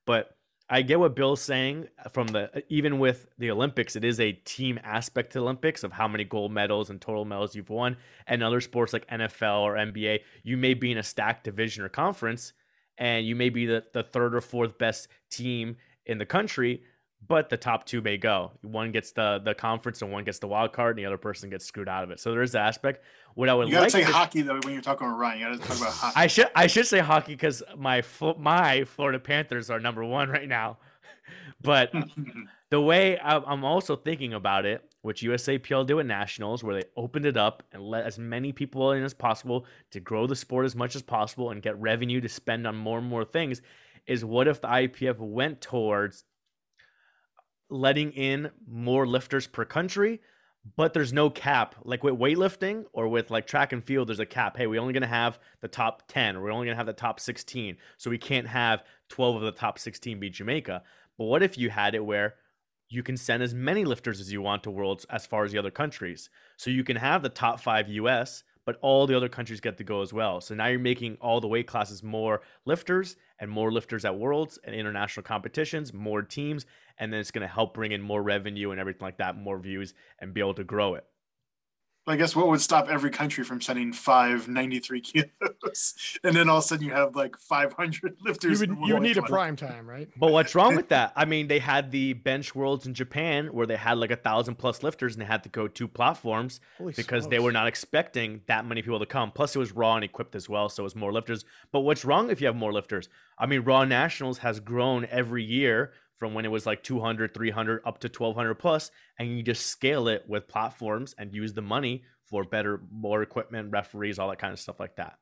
But i get what bill's saying from the even with the olympics it is a team aspect to olympics of how many gold medals and total medals you've won. And other sports like nfl or nba you may be in a stacked division or conference and you may be the, the third or fourth best team in the country but the top two may go. One gets the the conference and one gets the wild card, and the other person gets screwed out of it. So there is that aspect. What I would You gotta like say to- hockey though when you're talking about Ryan. You gotta talk about hockey. I should I should say hockey because my my Florida Panthers are number one right now. But the way I'm also thinking about it, which USAPL do at nationals, where they opened it up and let as many people in as possible to grow the sport as much as possible and get revenue to spend on more and more things, is what if the IPF went towards letting in more lifters per country, but there's no cap. Like with weightlifting or with like track and field, there's a cap. Hey, we're only gonna have the top 10, or we're only gonna have the top 16. So we can't have 12 of the top 16 be Jamaica. But what if you had it where you can send as many lifters as you want to worlds as far as the other countries? So you can have the top five US, but all the other countries get to go as well. So now you're making all the weight classes more lifters and more lifters at worlds and international competitions, more teams, and then it's going to help bring in more revenue and everything like that, more views, and be able to grow it. I guess what would stop every country from sending five 93 kilos, and then all of a sudden you have like 500 lifters. You would you would need a prime time, right? But what's wrong with that? I mean, they had the bench worlds in Japan where they had like a thousand plus lifters and they had to go two platforms Holy because they were not expecting that many people to come. Plus, it was raw and equipped as well, so it was more lifters. But what's wrong if you have more lifters? I mean, Raw Nationals has grown every year from when it was like 200, 300 up to 1200 plus, and you just scale it with platforms and use the money for better, more equipment, referees, all that kind of stuff like that.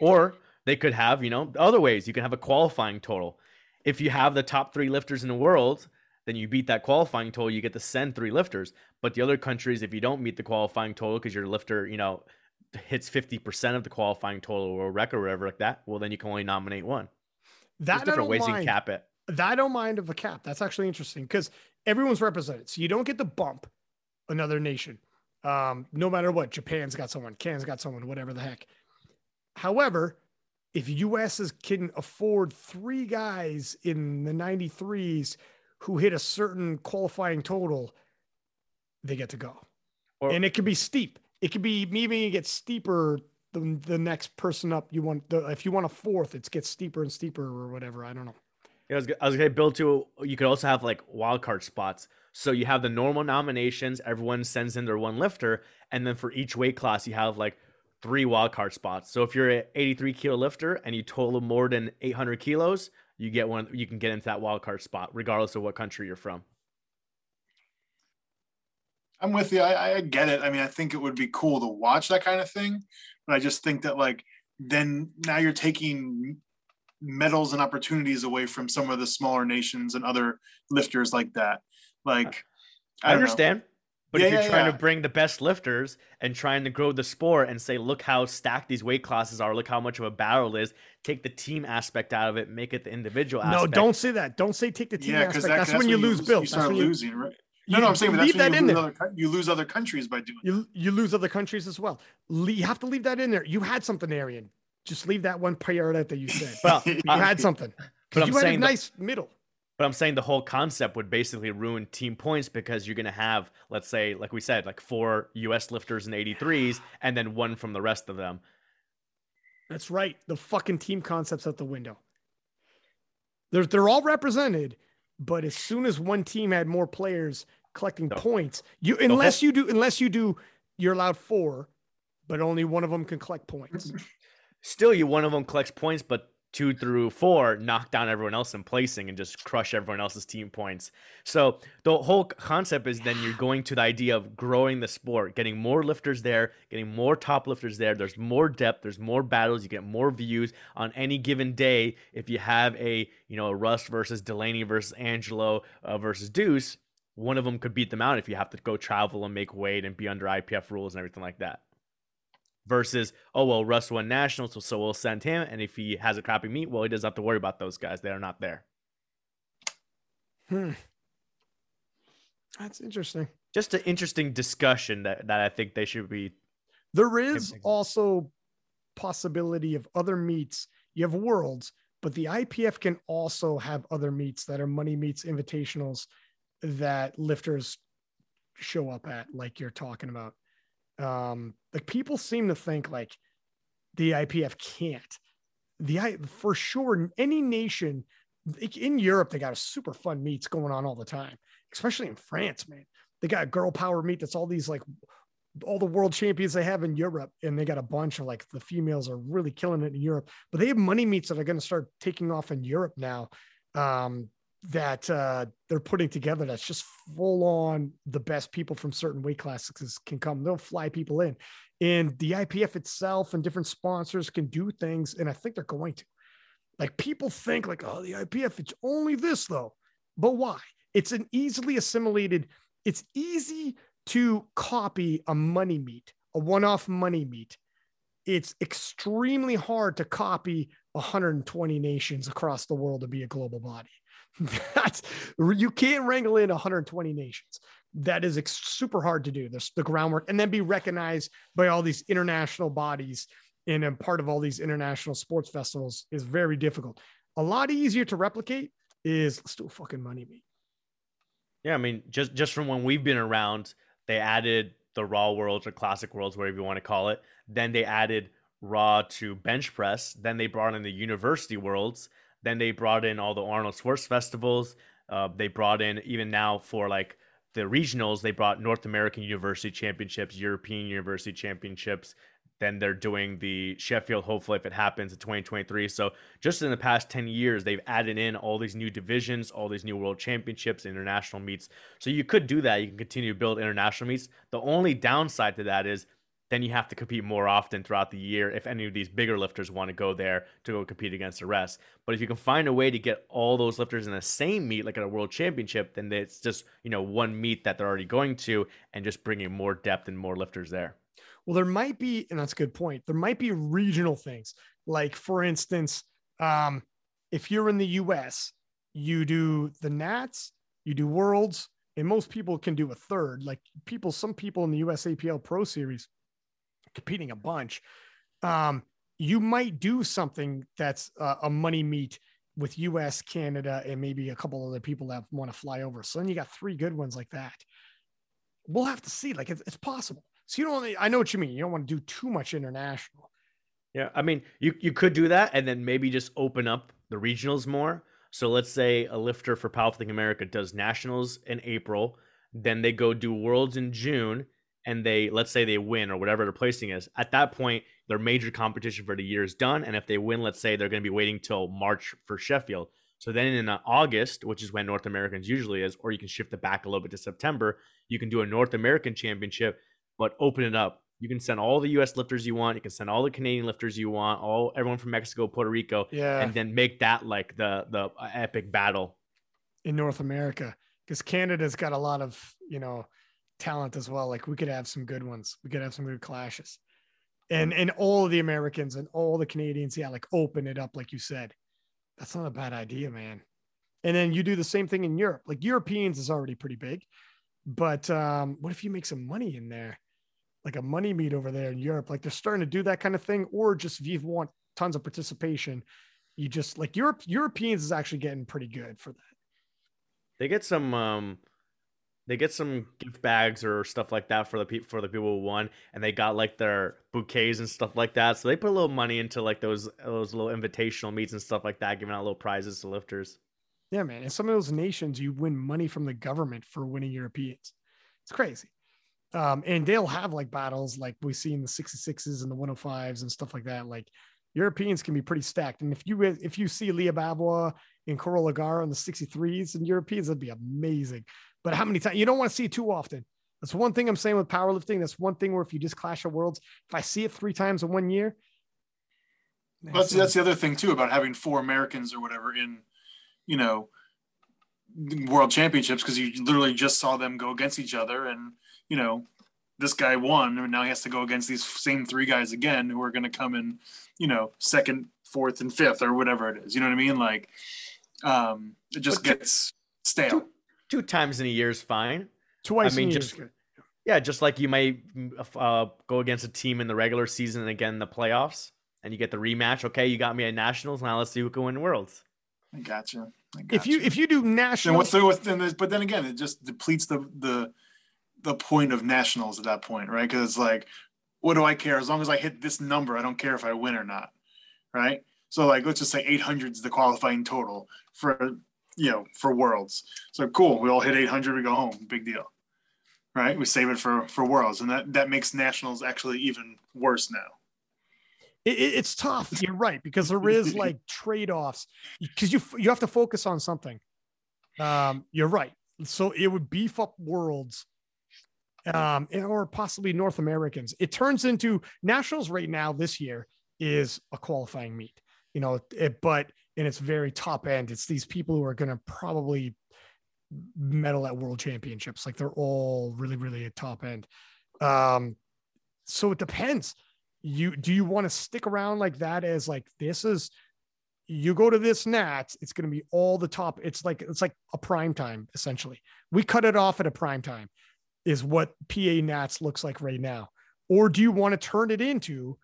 Or they could have, you know, other ways. You can have a qualifying total. If you have the top three lifters in the world, then you beat that qualifying total, you get to send three lifters. But the other countries, if you don't meet the qualifying total because your lifter, you know, hits 50% of the qualifying total or record or whatever like that, well, then you can only nominate one. There's That I different don't ways you mind. can cap it. that I don't mind of a cap. That's actually interesting because everyone's represented. So you don't get to bump another nation. Um, no matter what, Japan's got someone, Canada's got someone, whatever the heck. However, if US is can afford three guys in the 93s who hit a certain qualifying total, they get to go. Or- and it could be steep. it could be maybe it gets steeper the, the next person up you want the if you want a fourth it gets steeper and steeper or whatever i don't know Yeah, I was, I was gonna build to. You could also have like wild card spots. So you have the normal nominations. Everyone sends in their one lifter, and then for each weight class, you have like three wild card spots. So if you're an 83 kilo lifter and you total more than 800 kilos, you get one. You can get into that wild card spot, regardless of what country you're from. I'm with you. I, I get it. I mean, I think it would be cool to watch that kind of thing, but I just think that like then now you're taking medals and opportunities away from some of the smaller nations and other lifters like that. Like, I, I don't know. understand. But Yeah, if you're yeah, trying yeah. to bring the best lifters and trying to grow the sport and say, look how stacked these weight classes are, look how much of a battle is, take the team aspect out of it, make it the individual no aspect. don't say that don't say take the team Yeah, aspect that, that's, when you lose Bill. You That's start when you- losing, right? No, no, I'm saying, but that's leave that in there other, you lose other countries by doing. you you lose other countries as well Le- you have to leave that in there you had something arian just leave that one part out that you said Well, you I- had something but 'Cause I'm you had a saying the- nice middle But I'm saying the whole concept would basically ruin team points because you're going to have, let's say, like we said, like four US lifters and 83s, and then one from the rest of them. That's right. The fucking team concept's out the window. They're they're all represented, but as soon as one team had more players collecting No. points, you unless you do unless you do you're allowed four, but only one of them can collect points. Still, you one of them collects points, but two through four knock down everyone else in placing and just crush everyone else's team points. So the whole concept is then you're going to the idea of growing the sport, getting more lifters there, getting more top lifters there. There's more depth, there's more battles, you get more views on any given day. If you have a you know a Russ versus Delaney versus Angelo uh, versus Deuce, one of them could beat them out if you have to go travel and make weight and be under IPF rules and everything like that versus oh well Russ won nationals so, so we'll send him and if he has a crappy meet well he doesn't have to worry about those guys they are not there Hmm. That's interesting. just an interesting discussion that, that I think they should be There is also possibility of other meets. You have worlds, but the IPF can also have other meets that are money meets, invitationals that lifters show up at, like you're talking about. Um, like people seem to think like the IPF can't. The I for sure any nation in Europe they got a super fun meets going on all the time, especially in France, man. They got a girl power meet that's all these like all the world champions they have in Europe, and they got a bunch of like the females are really killing it in Europe. But they have money meets that are going to start taking off in Europe now. Um, that uh, they're putting together that's just full on the best people from certain weight classes can come. They'll fly people in, and the IPF itself and different sponsors can do things, and I think they're going to. Like people think like, oh, the IPF, it's only this though. But why? It's an easily assimilated, it's easy to copy a money meet, a one-off money meet. It's extremely hard to copy 120 nations across the world to be a global body. That's you can't wrangle in 120 nations. That is ex- super hard to do. There's the groundwork, and then be recognized by all these international bodies and a part of all these international sports festivals is very difficult. A lot easier to replicate is let's do a fucking money meet. yeah I mean just just from when we've been around they added the raw worlds or classic worlds whatever you want to call it then they added raw to bench press then they brought in the university worlds then they brought in all the Arnold Sports festivals uh, they brought in even now for like the regionals they brought North American University Championships European University Championships then they're doing the Sheffield, hopefully, if it happens in 2023. So, just in the past 10 years, they've added in all these new divisions, all these new world championships, international meets. So, you could do that. You can continue to build international meets. The only downside to that is then you have to compete more often throughout the year if any of these bigger lifters want to go there to go compete against the rest. But if you can find a way to get all those lifters in the same meet, like at a world championship, then it's just, you know, one meet that they're already going to and just bringing more depth and more lifters there. Well, there might be, and that's a good point. There might be regional things. Like, for instance, um, if you're in the US, you do the Nats, you do Worlds, and most people can do a third. Like people, some people in the US APL Pro Series competing a bunch. Um, you might do something that's uh, a money meet with US, Canada, and maybe a couple other people that want to fly over. So then you got three good ones like that. We'll have to see. Like it's, it's possible. So you don't. I know what you mean. You don't want to do too much international. Yeah, I mean, you you could do that, and then maybe just open up the regionals more. So let's say a lifter for Powerlifting America does nationals in April, then they go do worlds in June, and they let's say they win or whatever their placing is. At that point, their major competition for the year is done, and if they win, let's say they're going to be waiting till March for Sheffield. So then in uh, August, which is when North Americans usually is, or you can shift it back a little bit to September, you can do a North American Championship, but open it up. You can send all the U.S. lifters you want. You can send all the Canadian lifters you want. All everyone from Mexico, Puerto Rico, Yeah. and then make that like the the uh, epic battle. in North America because Canada's got a lot of you know talent as well. Like we could have some good ones. We could have some good clashes, and and all of the Americans and all the Canadians, yeah, like open it up, like you said. That's not a bad idea, man. And then you do the same thing in Europe. Like Europeans is already pretty big, but um, what if you make some money in there, like a money meet over there in Europe? Like they're starting to do that kind of thing, or just if you want tons of participation, you just like Europe. Europeans is actually getting pretty good for that. They get some um they get some gift bags or stuff like that for the people for the people who won, and they got like their bouquets and stuff like that. So they put a little money into like those those little invitational meets and stuff like that, giving out little prizes to lifters. Yeah, man. In some of those nations, you win money from the government for winning Europeans. It's crazy. Um, and they'll have like battles like we see in the 66s and the 105s and stuff like that. Like Europeans can be pretty stacked. And if you if you see Lya Bavoil and Carola Garra on the 63s and Europeans, that'd be amazing. But how many times you don't want to see it too often? That's one thing I'm saying with powerlifting. That's one thing where if you just clash of worlds, if I see it three times in one year, That's that's the other thing too about having four Americans or whatever in, you know, world championships because you literally just saw them go against each other and you know this guy won and now he has to go against these same three guys again who are going to come in you know second fourth and fifth or whatever it is you know what i mean like um it just two- gets stale two- Two times in a year is fine. twice. I mean, in a year is just- good. Yeah, just like you might uh, go against a team in the regular season and again in the playoffs, and you get the rematch. Okay, you got me at nationals. Now let's see who can win worlds. i gotcha I if you if you do then national, what's the what's then there's- but then again it just depletes the the the point of nationals at that point right because it's like what do i care as long as i hit this number i don't care if i win or not right so like let's just say 800 is the qualifying total for you know for worlds so cool we all hit 800 we go home big deal right we save it for for worlds and that that makes nationals actually even worse now it, it- it's tough. You're right because there is like trade offs because you you have to focus on something. Um, you're right. So it would beef up worlds, um, or possibly North Americans. It turns into nationals right now. This year is a qualifying meet, you know, it, but and it's very top end. It's these people who are going to probably medal at world championships. Like they're all really, really at top end. Um, so it depends you do you want to stick around like that as like this is you go to this nats it's going to be all the top it's like it's like a prime time essentially we cut it off at a prime time is what pa nats looks like right now or do you want to turn it into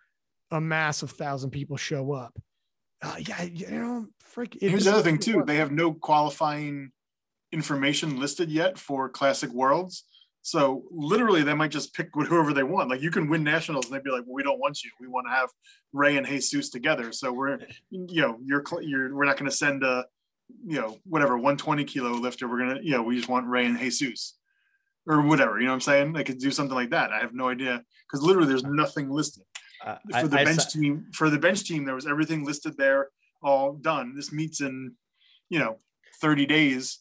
a massive thousand people show up uh, yeah you know here's the other thing too they have no qualifying information listed yet for classic worlds. So literally they might just pick whoever they want. Like you can win nationals and they'd be like well, we don't want you. We want to have ray and jesus together. So we're you know you're you're we're not going to send a you know whatever 120 kilo lifter. We're gonna you know we just want ray and jesus or whatever you know what i'm saying? They could do something like that. I have no idea. Because literally there's nothing listed Uh, for the I bench sa- team for the bench team there was everything listed there all done. This meets in you know 30 days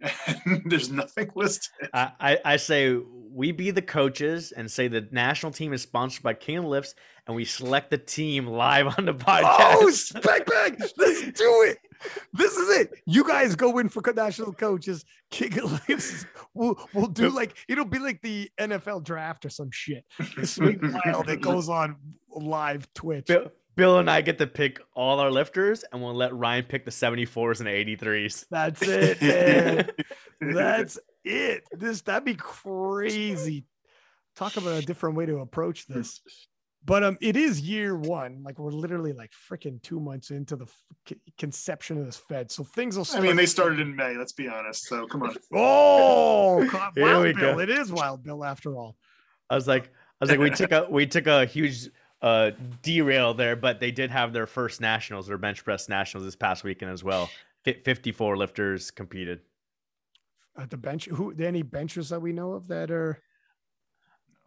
there's nothing listed I, I I say we be the coaches and say the national team is sponsored by King of Lifts, and we select the team live on the podcast. Oh, spec bag. Let's do it. This is it. You guys go in for national coaches. King it lives. We'll we'll do like it'll be like the NFL draft or some shit. Sweet wild. It goes on live Twitch. Bill, Bill and I get to pick all our lifters, and we'll let Ryan pick the 74s and the 83s. That's it, man. That's it. This that'd be crazy. Talk about a different way to approach this. But um, it is year one. Like we're literally like freaking two months into the f- conception of this Fed. So things will. Start- I mean they started in may let's be honest so come on Oh, God, Here Wild Bill! go. It is Wild Bill after all. I was like, I was like, we took a we took a huge uh, derail there, but they did have their first nationals, their bench press nationals this past weekend as well. Fi- 54 lifters competed. At the bench, who any benchers that we know of that are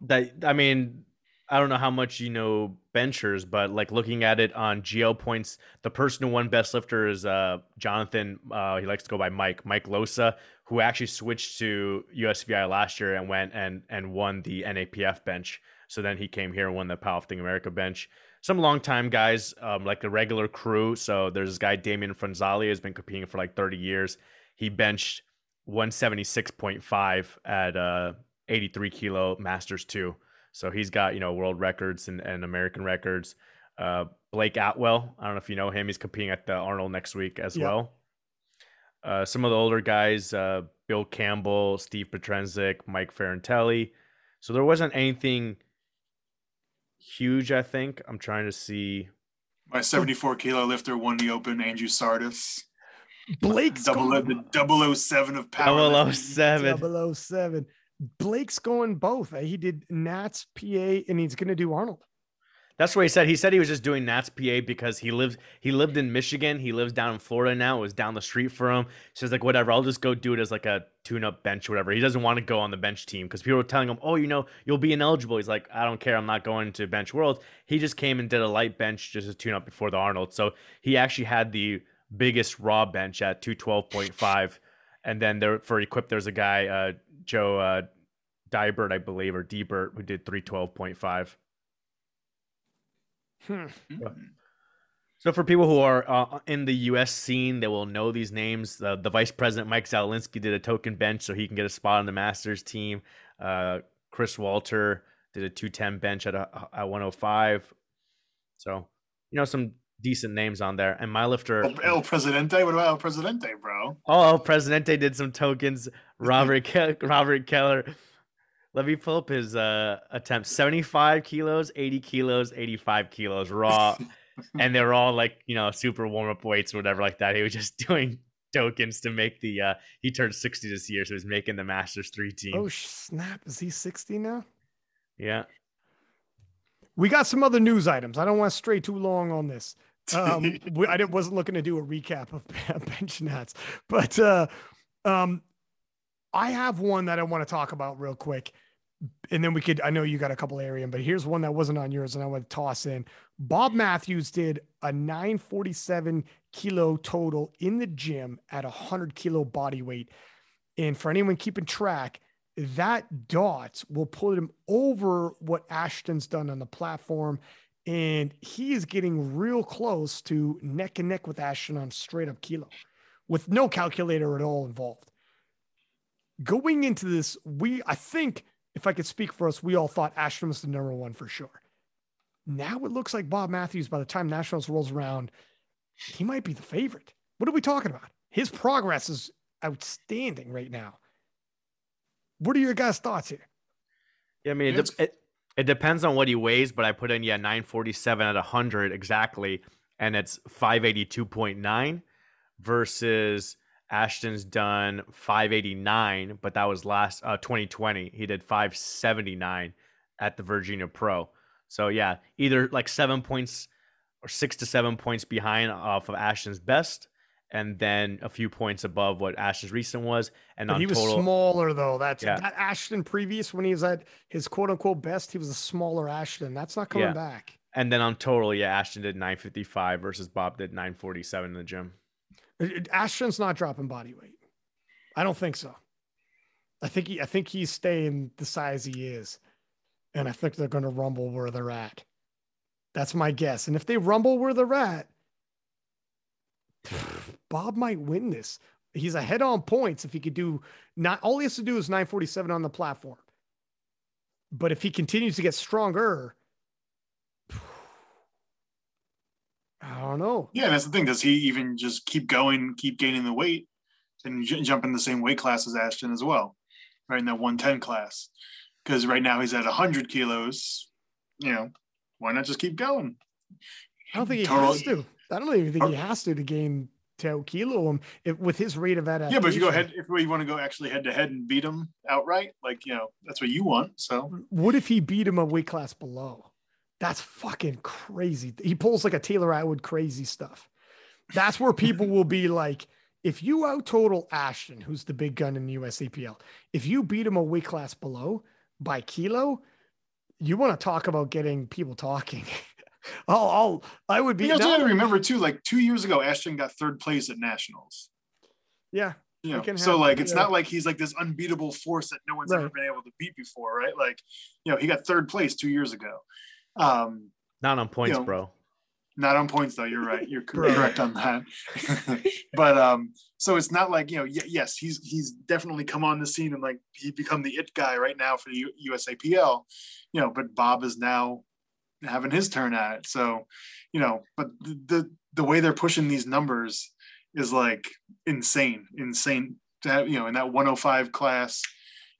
That I mean, I don't know how much you know benchers, but like looking at it on GL points, the person who won best lifter is uh Jonathan. Uh, he likes to go by Mike Mike Losa, who actually switched to USVI last year and went and and won the NAPF bench. So then he came here and won the Powerlifting America bench. Some longtime guys, um, like the regular crew. So there's this guy Damien Franzali has been competing for like 30 years. He benched 176.5 at uh 83 kilo masters two. So he's got, you know, world records and, and American records. Uh, Blake Atwell, I don't know if you know him. He's competing at the Arnold next week as Yeah. well. Uh, some of the older guys, uh, Bill Campbell, Steve Petrenzik, Mike Ferrantelli. So there wasn't anything huge, I think. I'm trying to see. My 74 kilo lifter won the Open. Andrew Sardis. Blake's Double going, the 007 of power. 007. 007. Blake's going both. He did Nats PA and he's going to do Arnold. That's what he said. He said he was just doing Nats PA because he lived he lived in Michigan. He lives down in Florida now. It was down the street for him. So he's like, whatever, I'll just go do it as like a tune-up bench or whatever. He doesn't want to go on the bench team because people were telling him, Oh, you know, you'll be ineligible. He's like, I don't care, I'm not going to bench world. He just came and did a light bench just to tune up before the Arnold. So he actually had the biggest raw bench at 212.5. And then there for equip, there's a guy, uh, Joe uh Dybert, I believe, or Dbert, who did 312.5. Hmm. So for people who are uh, in the U.S. scene, they will know these names. The, the vice president Mike Zalinsky did a token bench so he can get a spot on the Masters team. Uh, Chris Walter did a 210 bench at a, at 105. So you know some decent names on there. And my lifter, El, El Presidente. What about El Presidente, bro? oh, Presidente did some tokens. Robert Ke- Robert Keller. Let me pull up his uh, attempts: 75 kilos, 80 kilos, 85 kilos raw and they're all like you know super warm up weights or whatever like that. He was just doing tokens to make the. uh He turned sixty this year, so he's making the Masters three team. Oh, snap. Is he 60 now? yeah, We got some other news items. I don't want to stray too long on this. Um, we, I didn't, wasn't looking to do a recap of bench nats, but uh, um, I have one that I want to talk about real quick. And then we could, I know you got a couple area, but here's one that wasn't on yours and I want to toss in. Bob Matthews did a 947 kilo total in the gym at 100 kilo body weight. And for anyone keeping track, that dot will put him over what Ashton's done on the platform. And he is getting real close to neck and neck with Ashton on straight up kilo with no calculator at all involved. Going into this, we, I think, if I could speak for us, we all thought Ashton was the number one for sure. Now it looks like Bob Matthews, by the time Nationals rolls around, he might be the favorite. What are we talking about? His progress is outstanding right now. What are your guys' thoughts here? yeah. I mean, it, de- it, it depends on what he weighs, but I put in yeah nine forty seven at hundred exactly, and it's five eighty two point nine versus Ashton's done five eighty nine, but that was last uh, twenty twenty. He did five seventy nine at the Virginia Pro. So yeah, either like seven points or six to seven points behind off of Ashton's best, and then a few points above what Ashton's recent was. And he was total, smaller though. That's Yeah. that Ashton previous when he was at his quote unquote best, he was a smaller Ashton. That's not coming Yeah. back. and then on total, yeah, Ashton did nine fifty five versus Bob did nine forty seven in the gym. Ashton's not dropping body weight. I don't think so. I think he I think he's staying the size he is. And I think they're gonna rumble where they're at. That's my guess. And if they rumble where they're at, Bob might win this. He's ahead on points if he could do not all he has to do is 947 on the platform. But if he continues to get stronger, I don't know. Yeah, that's the thing. Does he even just keep going, keep gaining the weight, and j- jump in the same weight class as Ashton as well, right in that 110 class? Because right now he's at 100 kilos. You know, why not just keep going? I don't think he Total- has to. I don't even think he oh. has to to gain to kilo him if, with his rate of adaptation. Yeah, but if you go ahead, if you want to go actually head to head and beat him outright, like you know, that's what you want. So what if he beat him a weight class below? That's fucking crazy. He pulls like a Taylor Atwood crazy stuff. That's where people will be like, if you out total Ashton, who's the big gun in the USAPL, if you beat him a weight class below by kilo, you want to talk about getting people talking. I'll, I'll, I would be. You also got to remember too, like two years ago, Ashton got third place at nationals. Yeah. You know, so like it's yeah. not like he's like this unbeatable force that no one's right. ever been able to beat before, right? Like, you know, he got third place two years ago. Um, not on points, you know, bro. Not on points though. You're right. You're correct on that. but um, so it's not like you know. Y- yes, he's he's definitely come on the scene and like he become the it guy right now for the U- USAPL. You know, but Bob is now having his turn at it. So, you know, but the the, the way they're pushing these numbers is like insane, insane to have, you know, in that 105 class,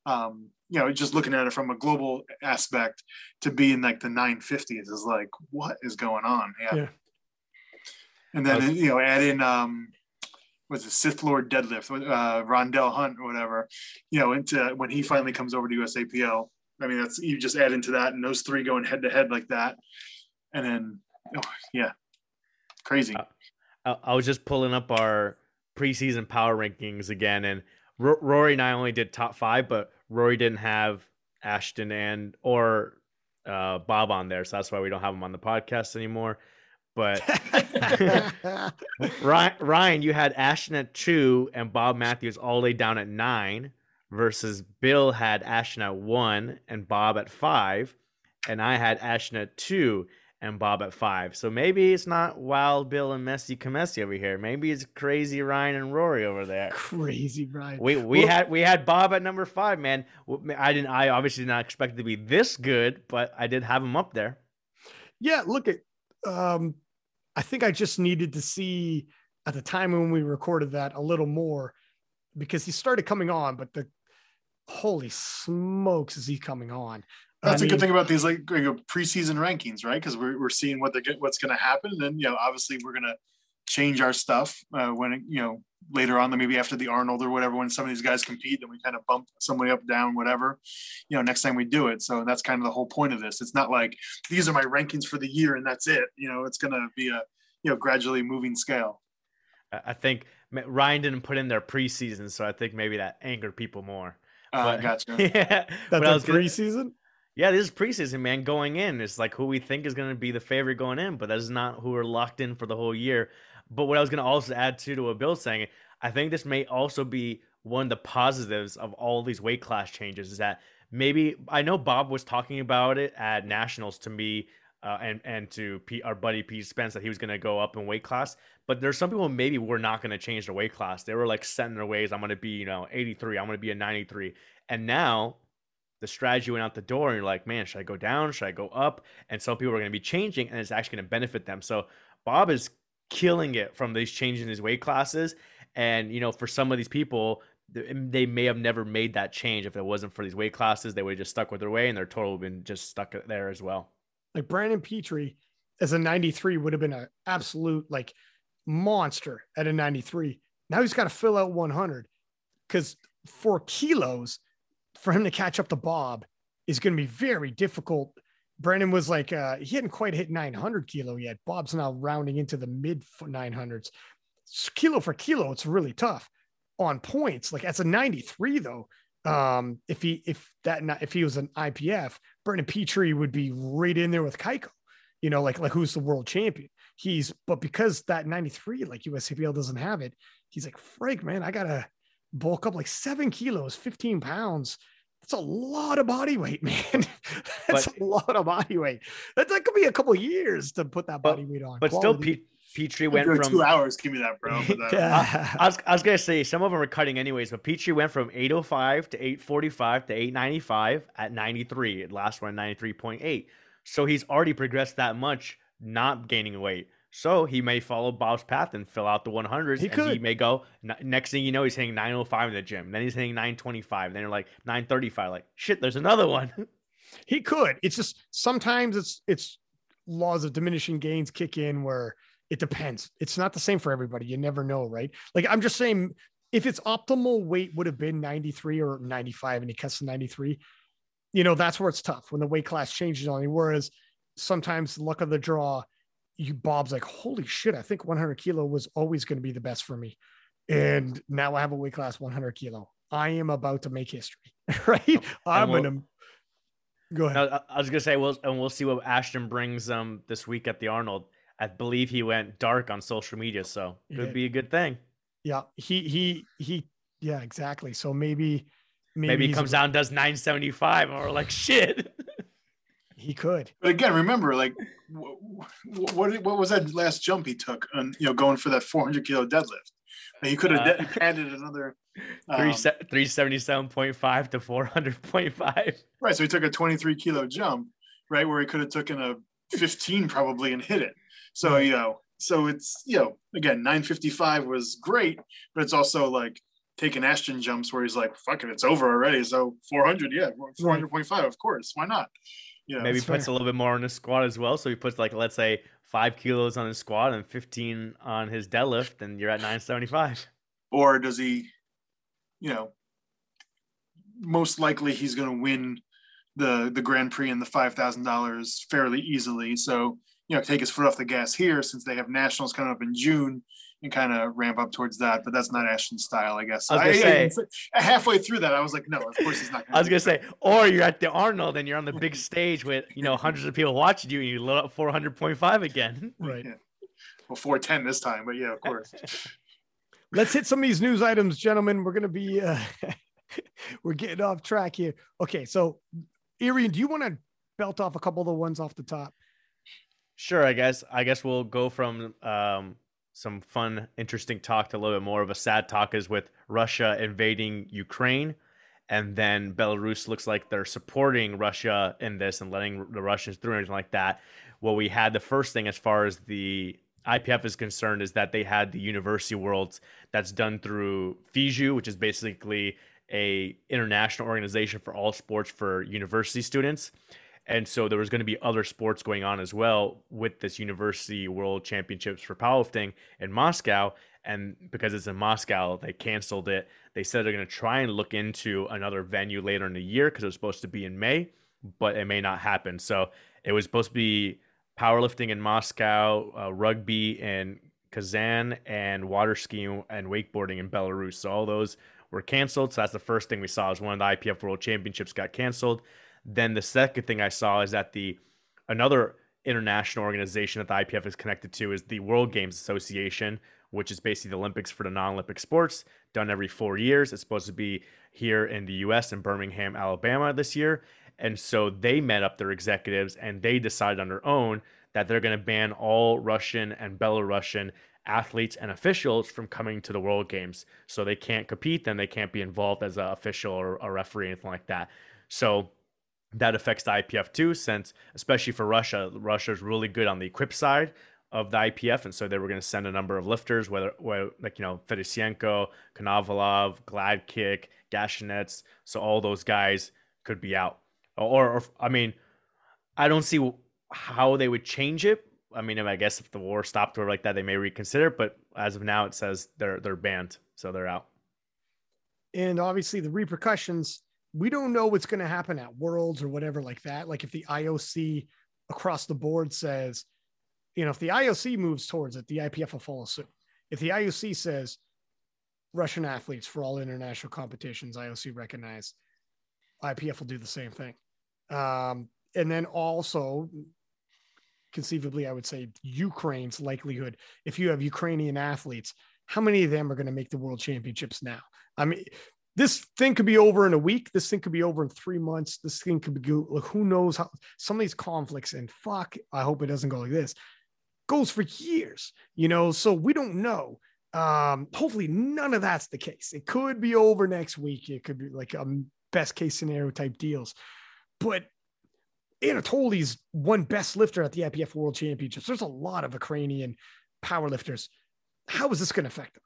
um, you know, just looking at it from a global aspect to be in like the 950s is like, what is going on? Yeah. yeah. And then, was, you know, add in, um, was it Sith Lord deadlift, uh, Rondell Hunt or whatever, you know, into when he finally comes over to USAPL, I mean, that's you just add into that, and those three going head to head like that, and then oh, yeah, crazy. Uh, I was just pulling up our preseason power rankings again, and R- Rory and I only did top five, but Rory didn't have Ashton and or uh, Bob on there, so that's why we don't have him on the podcast anymore. But Ryan, Ryan, you had Ashton at two and Bob Matthews all the way down at nine versus Bill had Ashton at one and Bob at five, and I had Ashton at two and Bob at five. So maybe it's not Wild Bill and Messy Comessi over here. Maybe it's Crazy Ryan and Rory over there. Crazy Ryan. We we well, had we had Bob at number five, man. I didn't. I obviously did not expect it to be this good, but I did have him up there. Yeah, look at. Um, I think I just needed to see at the time when we recorded that a little more because he started coming on, but the holy smokes, is he coming on? That's I a mean, good thing about these like you know, preseason rankings, right? Because we're, we're seeing what they get, what's going to happen, and then you know obviously we're going to change our stuff uh, when it, you know later on, maybe after the Arnold or whatever, when some of these guys compete, then we kind of bump somebody up, down, whatever. You know, next time we do it. So that's kind of the whole point of this. It's not like these are my rankings for the year and that's it. You know, it's going to be a you know gradually moving scale. I think Ryan didn't put in their preseason, so I think maybe that angered people more. Uh, but, gotcha. Yeah, that's preseason. Yeah, this is preseason, man. Going in, it's like who we think is going to be the favorite going in, but that is not who we're locked in for the whole year. But what I was going to also add to to what Bill's saying, I think this may also be one of the positives of all these weight class changes is that maybe I know Bob was talking about it at nationals to me uh, and and to our buddy Pete Spence that he was going to go up in weight class. But there's some people maybe were not going to change their weight class. They were like set in their ways. I'm going to be you know 83. I'm going to be a 93. And now the strategy went out the door, and you're like, man, should I go down? Should I go up? And some people are going to be changing, and it's actually going to benefit them. So Bob is killing it from these changing his weight classes. And you know, for some of these people, they may have never made that change if it wasn't for these weight classes. They would have just stuck with their way, and they're totally been just stuck there as well like Brandon Petrie as a 93 would have been an absolute like monster at a 93. Now he's got to fill out 100 because for kilos, for him to catch up to Bob is going to be very difficult. Brandon was like, uh, he hadn't quite hit 900 kilo yet. Bob's now rounding into the mid 900s. Kilo for kilo, it's really tough on points. Like as a 93, though, um, if he if that if he was an IPF, Brandon Petrie would be right in there with Cayco. You know, like like who's the world champion? He's but because that 93, like USAPL doesn't have it, he's like, Frank, man, I gotta bulk up like seven kilos, 15 pounds. That's a lot of body weight, man. That's but, a lot of body weight. That, that could be a couple years to put that body but, weight on. But Quality. still, Pete, Petrie went from two hours. Give me that, bro. That. I, I, was, I was gonna say some of them are cutting anyways, but Petrie went from 805 to 845 to 895 at 93. Last one 93.8. So he's already progressed that much, not gaining weight. So he may follow Bob's path and fill out the 100s. He could. He may go. Next thing you know, he's hitting 905 in the gym. Then he's hitting 925. Then you're like 935. Like shit, there's another one. he could. It's just sometimes it's it's laws of diminishing gains kick in where It depends. It's not the same for everybody. You never know, right? Like I'm just saying, if its optimal weight would have been 93 or 95 and he cuts to 93, you know, that's where it's tough when the weight class changes on you. Whereas sometimes luck of the draw, you Bob's like, holy shit, I think 100 kilo was always going to be the best for me. And now I have a weight class 100 kilo. I am about to make history, right? I'm we'll, gonna go ahead. I, was gonna say, we'll and we'll see what Ashton brings um this week at the Arnold. I believe he went dark on social media, so it could be a good thing. Yeah, he he he. Yeah, exactly. So maybe maybe, maybe he comes out does 975, and we're like, shit. He could. But again, remember, like, what, what what was that last jump he took on you know going for that 400 kilo deadlift? He could have uh, added another um, 377.5 to 400.5. Right. So he took a 23 kilo jump, right, where he could have taken a 15 probably and hit it. So, you know, so it's, you know, again, 955 was great, but it's also like taking Ashton jumps where he's like, fuck it, it's over already. So 400, yeah, 400.5, of course. Why not? Know, Maybe puts fair. a little bit more on his squat as well. So he puts like, let's say five kilos on his squat and 15 on his deadlift, and you're at 975. Or does he, you know, most likely he's going to win the the Grand Prix and the five thousand dollars fairly easily. So you know, take his foot off the gas here since they have nationals coming up in June and kind of ramp up towards that. But that's not Ashton's style, I guess. I was gonna I, say I, halfway through that, I was like, no, of course he's not. I was gonna say, or you're at the Arnold and you're on the big stage with you know hundreds of people watching you, and you load up 400.5 again. Right. Yeah. Well, 410 this time, but yeah, of course. Let's hit some of these news items, gentlemen. We're gonna be uh, we're getting off track here. Okay, so Arian, do you want to belt off a couple of the ones off the top? Sure, I guess. I guess we'll go from um, some fun, interesting talk to a little bit more of a sad talk is with Russia invading Ukraine. And then Belarus looks like they're supporting Russia in this and letting the Russians through and anything like that. What we had the first thing as far as the IPF is concerned is that they had the University Worlds that's done through FISU, which is basically a international organization for all sports for university students. And so there was going to be other sports going on as well with this University World Championships for powerlifting in Moscow. And because it's in Moscow, they canceled it. They said they're going to try and look into another venue later in the year because it was supposed to be in May, but it may not happen. So it was supposed to be powerlifting in Moscow, uh, rugby in Kazan, and water skiing and wakeboarding in Belarus. So all those were canceled. So that's the first thing we saw is one of the IPF World Championships got canceled. Then the second thing I saw is that the another international organization that the IPF is connected to is the World Games Association, which is basically the Olympics for the non-Olympic sports, done every four years. It's supposed to be here in the U.S. in Birmingham, Alabama this year, and so they met up their executives and they decided on their own that they're going to ban all Russian and Belarusian athletes and officials from coming to the World Games. So they can't compete, then they can't be involved as an official or a referee, anything like that. So that affects the IPF too, since especially for Russia, Russia is really good on the equip side of the IPF, and so they were going to send a number of lifters, whether, whether like you know Fedosienko, Konovalov, Gladkikh, Gashinets, so all those guys could be out. Or, or I mean, I don't see how they would change it. I mean, I guess if the war stopped or like that, they may reconsider. But as of now, it says they're they're banned, so they're out. And obviously, the repercussions we don't know what's going to happen at Worlds or whatever like that. Like if the IOC across the board says, you know, if the IOC moves towards it, the IPF will follow suit. If the IOC says Russian athletes for all international competitions, IOC recognize, IPF will do the same thing. Um, and then also, conceivably, I would say Ukraine's likelihood. If you have Ukrainian athletes, how many of them are going to make the world championships now? I mean, this thing could be over in a week. This thing could be over in three months. This thing could be like who knows how some of these conflicts and fuck. I hope it doesn't go like this. Goes for years, you know. So we don't know. Um, hopefully none of that's the case. It could be over next week. It could be like a um, best case scenario type deals. But Anatoly's one best lifter at the IPF World Championships. There's a lot of Ukrainian powerlifters. How is this going to affect them?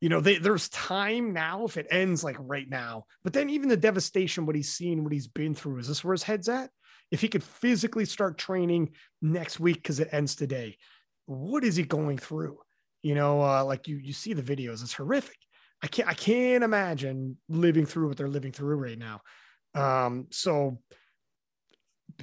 You know, they, there's time now if it ends like right now. But then even the devastation, what he's seen, what he's been through, is this where his head's at? If he could physically start training next week because it ends today, what is he going through? You know, uh, like you you see the videos, it's horrific. I can't I can't imagine living through what they're living through right now. Um, so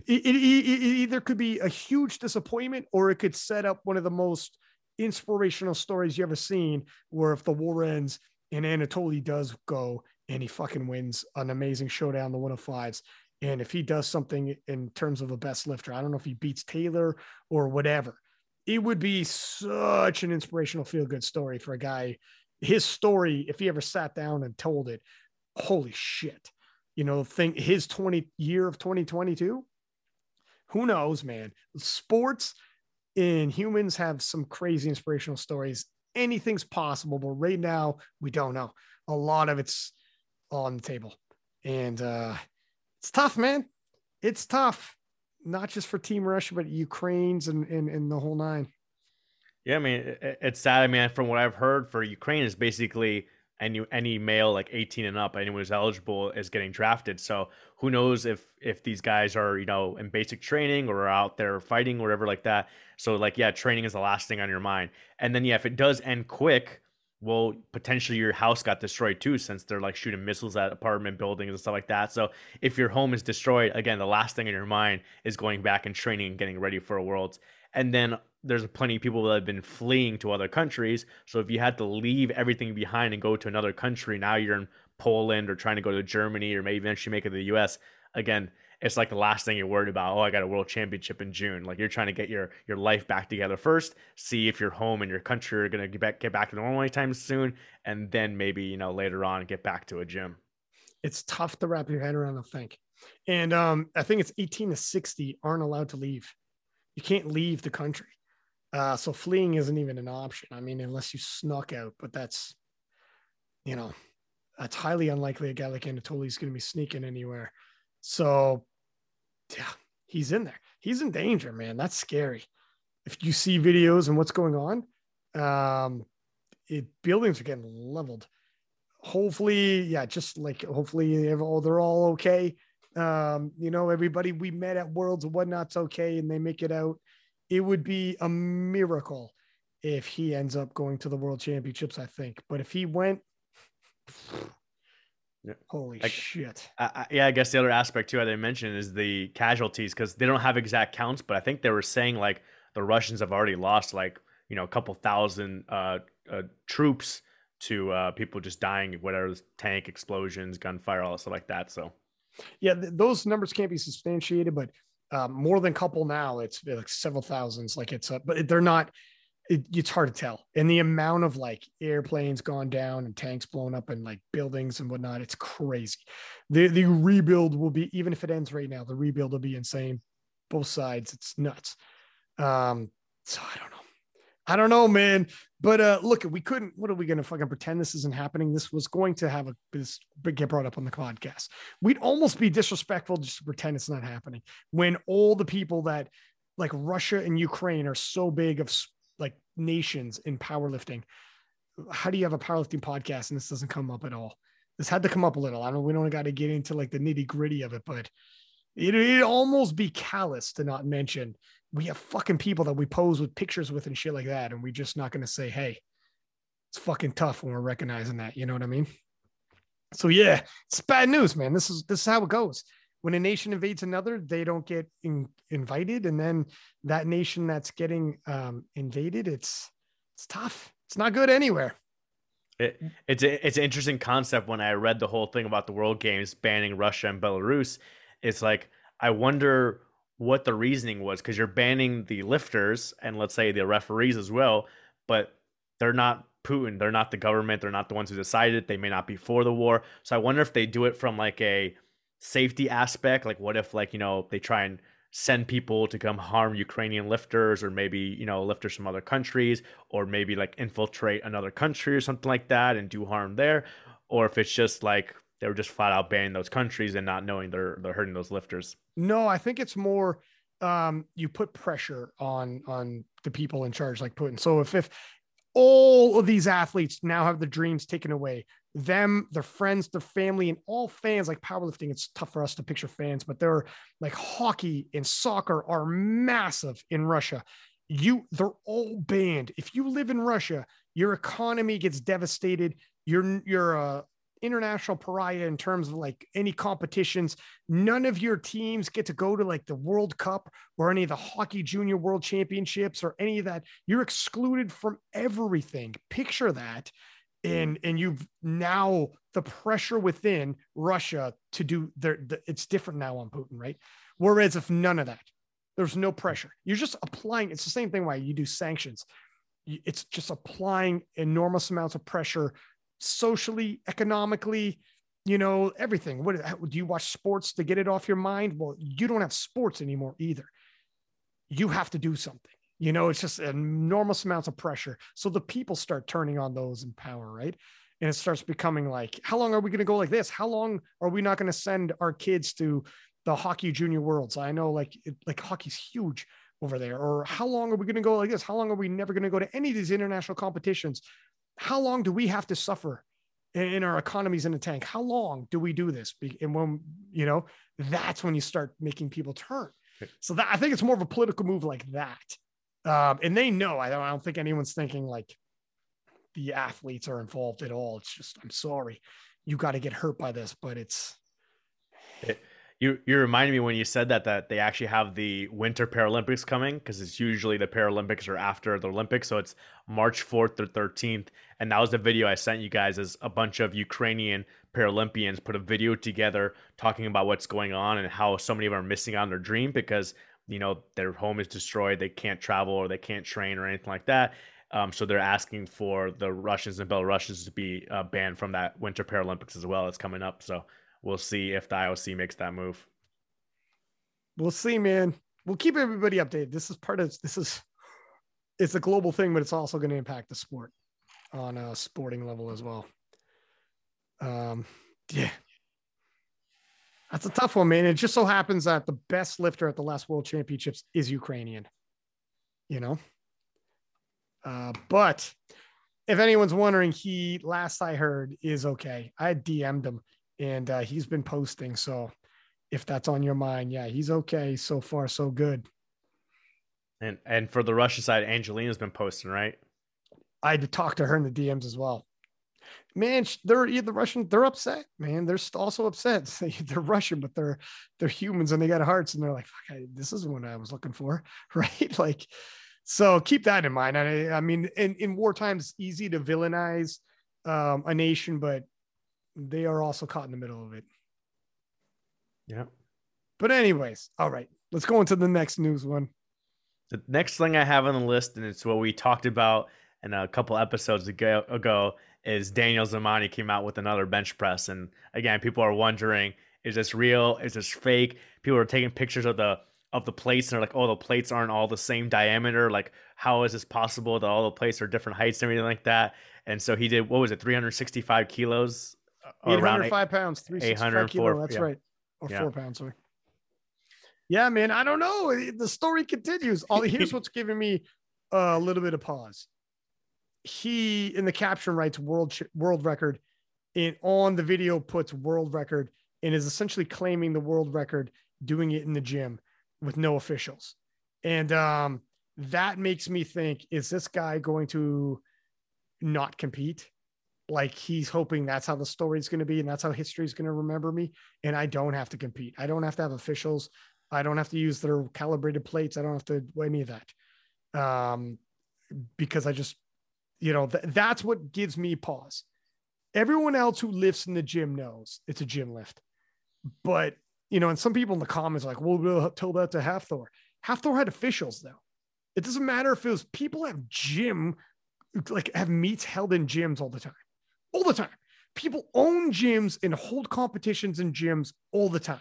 it, it, it, it either could be a huge disappointment or it could set up one of the most inspirational stories you ever seen where if the war ends and Anatoly does go and he fucking wins an amazing showdown, the one of fives. And if he does something in terms of a best lifter, I don't know if he beats Taylor or whatever, it would be such an inspirational feel good story for a guy. His story, if he ever sat down and told it, holy shit. You know, think his 20 year of 2022. Who knows, man? Sports and humans have some crazy inspirational stories. Anything's possible, but right now we don't know. A lot of it's on the table. And uh it's tough, man. It's tough, not just for Team Russia, but Ukraine's and, and, and the whole nine. Yeah, I mean, it's sad, man. From what I've heard, for Ukraine is basically any any male like 18 and up, anyone who's eligible is getting drafted. So who knows if if these guys are you know in basic training or out there fighting or whatever like that. So like yeah, training is the last thing on your mind. And then yeah, if it does end quick, well, potentially your house got destroyed too, since they're like shooting missiles at apartment buildings and stuff like that. So if your home is destroyed, again, the last thing in your mind is going back and training and getting ready for a world. And then there's plenty of people that have been fleeing to other countries. So if you had to leave everything behind and go to another country, now you're in Poland or trying to go to Germany or maybe eventually make it to the US. Again, it's like the last thing you're worried about. Oh, I got a world championship in June. Like you're trying to get your your life back together first. See if your home and your country are gonna get back get back to normal anytime soon, and then maybe you know later on get back to a gym. It's tough to wrap your head around. I think, and um, I think it's 18 to 60 aren't allowed to leave. You can't leave the country. Uh, so fleeing isn't even an option. I mean, unless you snuck out, but that's, you know, that's highly unlikely a guy like Anatoly is going to be sneaking anywhere. So, yeah, he's in there. He's in danger, man. That's scary. If you see videos and what's going on, um, it buildings are getting leveled. Hopefully, yeah, just like hopefully they're all, they're all okay. Um, you know, everybody we met at Worlds and whatnot's okay, and they make it out. It would be a miracle if he ends up going to the World Championships. I think, but if he went, yeah. Holy I, shit! I, I, yeah, I guess the other aspect too I didn't mention is the casualties because they don't have exact counts, but I think they were saying like the Russians have already lost like you know a couple thousand uh, uh, troops to uh, people just dying, whatever tank explosions, gunfire, all that stuff like that. So, yeah, th- those numbers can't be substantiated, but um, more than a couple now. It's like several thousands. Like it's, uh, but they're not it, it's hard to tell. And the amount of like airplanes gone down and tanks blown up and like buildings and whatnot, it's crazy. The the rebuild will be even if it ends right now, the rebuild will be insane. Both sides, it's nuts. Um, so I don't know. I don't know, man. But uh look, we couldn't. What are we going to fucking pretend this isn't happening? This was going to have a this get brought up on the podcast. We'd almost be disrespectful just to pretend it's not happening when all the people that like Russia and Ukraine are so big of like nations in powerlifting. How do you have a powerlifting podcast and this doesn't come up at all? This had to come up a little. I don't. We don't got to get into like the nitty gritty of it, but it, it'd almost be callous to not mention we have fucking people that we pose with pictures with and shit like that, and we're just not going to say, "Hey, it's fucking tough" when we're recognizing that. You know what I mean? So yeah, it's bad news, man. This is this is how it goes when a nation invades another, they don't get in, invited, and then that nation that's getting um, invaded, it's it's tough. It's not good anywhere. It, it's a, it's an interesting concept. When I read the whole thing about the World Games banning Russia and Belarus, it's like I wonder what the reasoning was because you're banning the lifters and let's say the referees as well, but they're not Putin. They're not the government. They're not the ones who decided. They may not be for the war. So I wonder if they do it from like a safety aspect like what if like you know they try and send people to come harm ukrainian lifters or maybe you know lifters from other countries or maybe like infiltrate another country or something like that and do harm there or if it's just like they were just flat out banning those countries and not knowing they're they're hurting those lifters no i think it's more um you put pressure on on the people in charge like putin so if if all of these athletes now have the dreams taken away them, their friends, their family, and all fans like powerlifting. It's tough for us to picture fans, but they're like hockey and soccer are massive in Russia. You they're all banned. If you live in Russia, your economy gets devastated. You're you're a international pariah in terms of like any competitions. None of your teams get to go to like the World Cup or any of the hockey junior world championships or any of that. You're excluded from everything. Picture that. And mm. and you've now the pressure within Russia to do their the, it's different now on Putin, right? Whereas if none of that, there's no pressure. You're just applying. It's the same thing why you do sanctions. It's just applying enormous amounts of pressure socially, economically, you know, everything. What do you watch sports to get it off your mind? Well, you don't have sports anymore either. You have to do something. You know, it's just enormous amounts of pressure. So the people start turning on those in power, right? And it starts becoming like, how long are we going to go like this? How long are we not going to send our kids to the hockey junior worlds? I know like it, like hockey's huge over there. Or how long are we going to go like this? How long are we never going to go to any of these international competitions? How long do we have to suffer in our economies in the tank? How long do we do this? And when, you know, that's when you start making people turn. So that I think it's more of a political move like that. Um, and they know, I don't, I don't think anyone's thinking like the athletes are involved at all. It's just, I'm sorry, you got to get hurt by this, but it's, it, you you reminded me when you said that that they actually have the Winter Paralympics coming because it's usually the Paralympics are after the Olympics, so it's March fourth or thirteenth, and that was the video I sent you guys. As a bunch of Ukrainian Paralympians put a video together talking about what's going on and how so many of them are missing out on their dream because you know their home is destroyed, they can't travel or they can't train or anything like that. Um, so they're asking for the Russians and Belarusians to be uh, banned from that Winter Paralympics as well. It's coming up, so we'll see if the IOC makes that move. We'll see, man. We'll keep everybody updated. This is part of this is it's a global thing, but it's also going to impact the sport on a sporting level as well. Um, yeah, that's a tough one, man. It just so happens that the best lifter at the last World Championships is Ukrainian. You know, uh, but if anyone's wondering, he last I heard is okay. I DM'd him and uh, he's been posting. So if that's on your mind, yeah, he's okay so far, so good. And and for the Russia side, Angelina's been posting, right? I had to talk to her in the DMs as well. Man, they're the Russian. They're upset, man. They're also upset. They're Russian, but they're they're humans and they got hearts, and they're like, "This isn't what I was looking for," right? Like, so keep that in mind. I, I mean, in in war times, easy to villainize um, a nation, but they are also caught in the middle of it. Yeah. But anyways, all right, let's go into the next news one. The next thing I have on the list, and it's what we talked about in a couple episodes ago, ago is Daniel Zamani came out with another bench press. And again, people are wondering, is this real? Is this fake? People are taking pictures of the of the plates and they're like, oh, the plates aren't all the same diameter. Like, how is this possible that all the plates are different heights and everything like that? And so he did what was it, 365 kilos 805 pounds, 365 kilo. That's yeah. right. Or yeah. four pounds, sorry. Yeah, man. I don't know. The story continues. All here's what's giving me a little bit of pause. He in the caption writes world world record, and on the video puts world record and is essentially claiming the world record, doing it in the gym with no officials, and um, that makes me think: Is this guy going to not compete? Like he's hoping that's how the story's going to be and that's how history is going to remember me and i don't have to compete. I don't have to have officials. I don't have to use their calibrated plates. I don't have to do any of that. Um, because i just you know th- that's what gives me pause. Everyone else who lifts in the gym knows it's a gym lift. But you know and some people in the comments like well we'll tell that to Hafthor Hafthor had officials though. It doesn't matter if it was people have gym like have meets held in gyms all the time all the time. People own gyms and hold competitions in gyms all the time.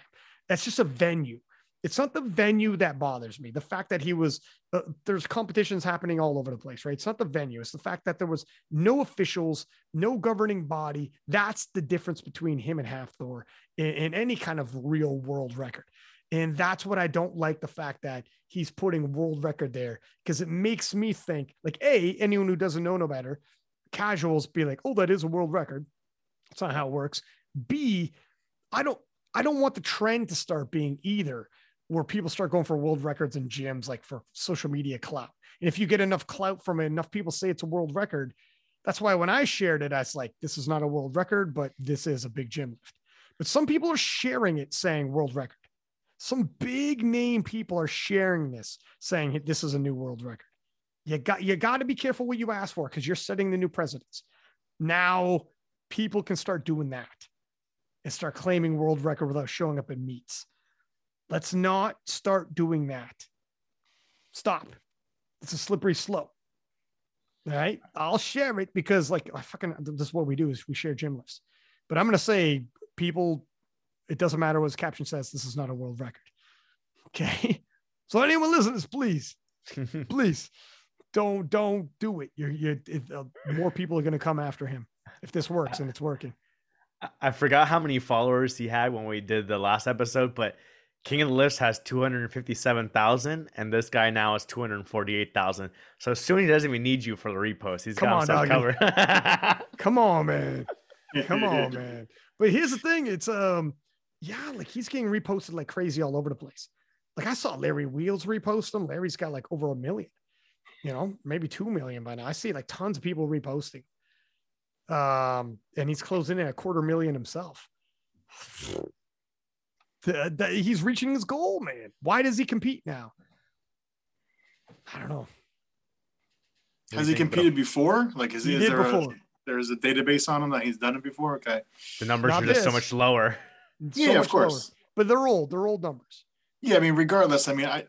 That's just a venue. It's not the venue that bothers me. The fact that he was, uh, there's competitions happening all over the place, right? It's not the venue. It's the fact that there was no officials, no governing body. That's the difference between him and Hafthor in, in any kind of real world record. And that's what I don't like the fact that he's putting world record there because it makes me think like, A, anyone who doesn't know no better, casuals be like, oh, that is a world record. That's not how it works. B, I don't I don't want the trend to start being either. where people start going for world records in gyms, like for social media clout. And if you get enough clout from it, enough people say it's a world record. That's why when I shared it, I was like, this is not a world record, but this is a big gym lift. But some people are sharing it saying world record. Some big name people are sharing this, saying this is a new world record. You got you got to be careful what you ask for because you're setting the new precedents. Now people can start doing that and start claiming world record without showing up in meets. Let's not start doing that. Stop. It's a slippery slope. All right. I'll share it because like I fucking this is what we do is we share gym lifts. But I'm gonna say people, it doesn't matter what his caption says, this is not a world record. Okay. So anyone listens, please, please don't don't do it. You're you uh, more people are gonna come after him if this works and it's working. I forgot how many followers he had when we did the last episode, but King of the Lifts has 257,000 and this guy now is 248,000. So soon he doesn't even need you for the repost. He's Come got on, himself covered. Come on, man. Come on, man. But here's the thing. It's um yeah, like he's getting reposted like crazy all over the place. Like I saw Larry Wheels repost him. Larry's got like over a million, you know, maybe two million by now. I see like tons of people reposting. Um, and he's closing in a quarter million himself the, the, he's reaching his goal, man. Why does he compete now? I don't know. Has he competed before? Like, is, he is there before. A, there's a database on him that he's done it before? Okay. The numbers Not are just this. so much lower. So yeah, much of course. Lower. But they're old. They're old numbers. Yeah, I mean, regardless, I mean, I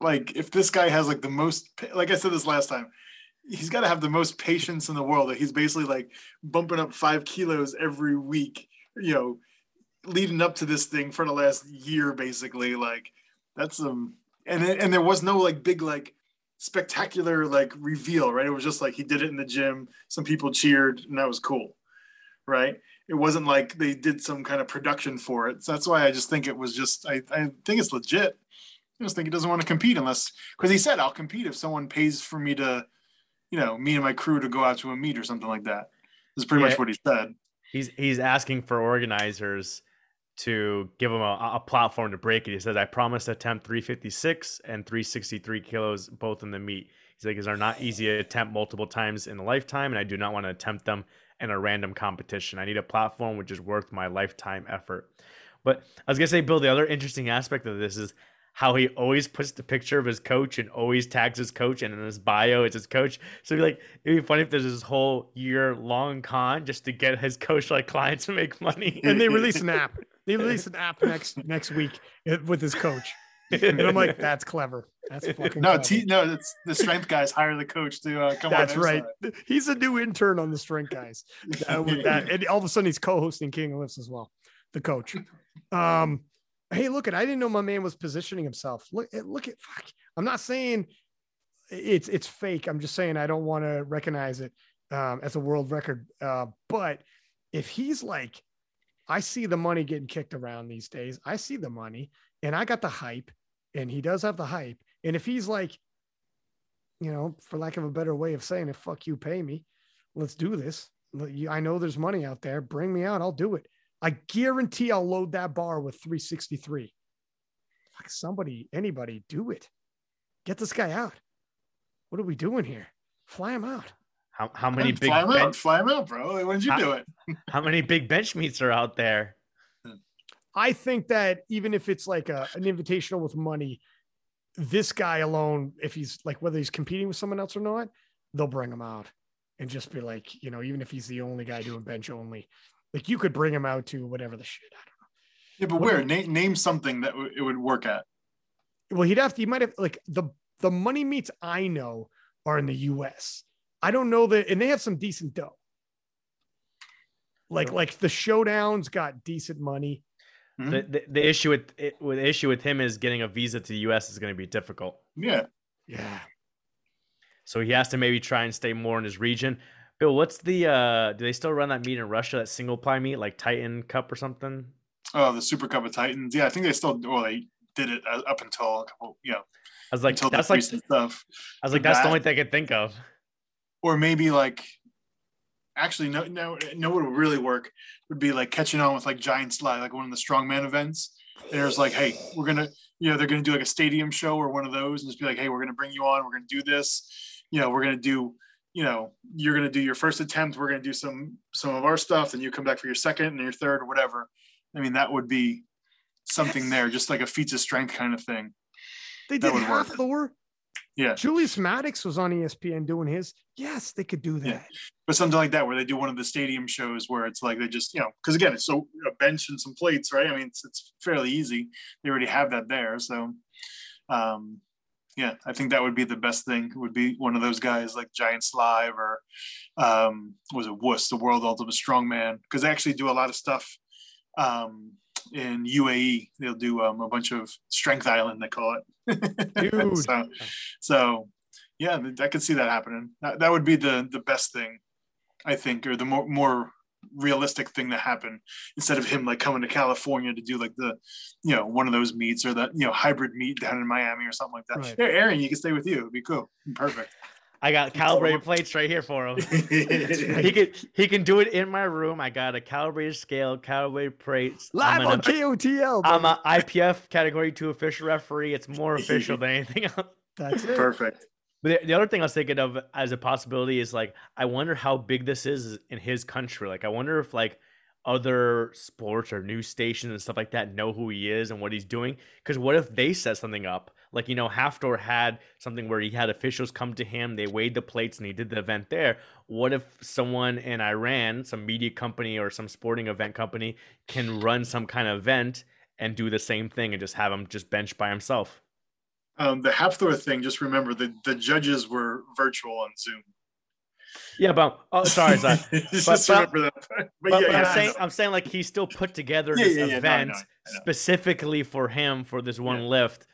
like if this guy has like the most, like I said this last time, he's got to have the most patience in the world. That he's basically like bumping up five kilos every week. You know, leading up to this thing for the last year, basically. Like that's um, and and there was no like big like spectacular like reveal, right? It was just like he did it in the gym. Some people cheered, and that was cool, right? It wasn't like they did some kind of production for it. So that's why I just think it was just. I I think it's legit. I just think he doesn't want to compete unless because he said I'll compete if someone pays for me to, you know, me and my crew to go out to a meet or something like that. This is pretty yeah. much what he said. He's he's asking for organizers to give him a, a, platform to break it. He says, I promise to attempt 356 and 363 kilos both in the meet. He's like, these are not easy to attempt multiple times in a lifetime, and I do not want to attempt them in a random competition. I need a platform which is worth my lifetime effort. But I was gonna say, Bill, the other interesting aspect of this is how he always puts the picture of his coach and always tags his coach, and in his bio it's his coach. So it'd be like it'd be funny if there's this whole year long con just to get his coach like clients to make money. And they release an app. They release an app next next week with his coach. And I'm like, that's clever. That's fucking no, T, no. It's the strength guys hire the coach to uh, come. That's right. Side. He's a new intern on the strength guys. Uh, with that, and all of a sudden he's co-hosting King of Lifts as well. The coach. Um, hey, look at I didn't know my man was positioning himself. Look, eh, look at fuck. I'm not saying it's it's fake. I'm just saying I don't want to recognize it um, as a world record. Uh, but if he's like I see the money getting kicked around these days. I see the money and I got the hype and he does have the hype. And if he's like, you know, for lack of a better way of saying it, fuck you, pay me. Let's do this. I know there's money out there. Bring me out. I'll do it. I guarantee I'll load that bar with 363. Fuck somebody, anybody, do it. Get this guy out. What are we doing here? Fly him out. How how many big fly him bench- out, fly him out, bro? When did you how, do it? how many big bench meets are out there? I think that even if it's like a, an invitational with money, this guy alone, if he's like whether he's competing with someone else or not, they'll bring him out and just be like, you know, even if he's the only guy doing bench only, like you could bring him out to whatever the shit. I don't know. Yeah, but what where? Name, name something that w- it would work at. Well, he'd have to. He might have like the the money meets I know are in the U.S. I don't know that, and they have some decent dough. Like like the showdowns got decent money. Mm-hmm. The, the, the issue with it, with the issue with him is getting a visa to the U.S. is going to be difficult. Yeah, yeah. So he has to maybe try and stay more in his region. Bill, what's the uh do they still run that meet in Russia, that single ply meet, like Titan Cup or something? Oh, the Super Cup of Titans. Yeah, I think they still well they did it uh, up until a couple, you know. I was like, that's like stuff. I was like, that's that, the only thing I could think of or maybe like actually no no no what would really work would be like catching on with like Giants Live like one of the strongman events And there's like, hey, we're gonna, you know, they're gonna do like a stadium show or one of those, and just be like, hey, we're gonna bring you on, we're gonna do this, you know, we're gonna do, you know, you're gonna do your first attempt, we're gonna do some some of our stuff, and you come back for your second and your third or whatever. I mean, that would be something there, just like a feats of strength kind of thing. They did half work. Thor. Yeah. Julius Maddox was on ESPN doing his. Yes, they could do that. Yeah. but something like that where they do one of the stadium shows where it's like they just you know because again it's so a bench and some plates right i mean it's, it's fairly easy they already have that there so um yeah i think that would be the best thing. Would be one of those guys like giants live or um was it wuss the world ultimate strongman because they actually do a lot of stuff um in uae they'll do um, a bunch of strength island they call it. Dude. so so yeah i could see that happening. That, that would be the the best thing I think, or the more more realistic thing to happen instead of him like coming to California to do like the, you know, one of those meets or that you know hybrid meet down in Miami or something like that. Right. Hey, Aaron, you can stay with you. It'd be cool. Perfect. I got calibrated plates right here for him. He can he can do it in my room. I got a calibrated scale, calibrated plates. Live I'm on an, KOTL. I'm an IPF category two official referee. It's more official than anything else. That's it. Perfect. But the, the other thing I was thinking of as a possibility is like I wonder how big this is in his country. Like I wonder if like other sports or news stations and stuff like that know who he is and what he's doing. Because what if they set something up? Like you know, Hafthor had something where he had officials come to him, they weighed the plates, and he did the event there. What if someone in Iran, some media company or some sporting event company, can run some kind of event and do the same thing and just have him just bench by himself? Um, the Hafthor thing, just remember the, the judges were virtual on Zoom. Yeah, but oh, sorry, sorry. just But- but- that. But, But, yeah, yeah, I'm saying. I'm saying like he still put together Yeah, this yeah, no, I event know, I know. specifically for him for this one lift.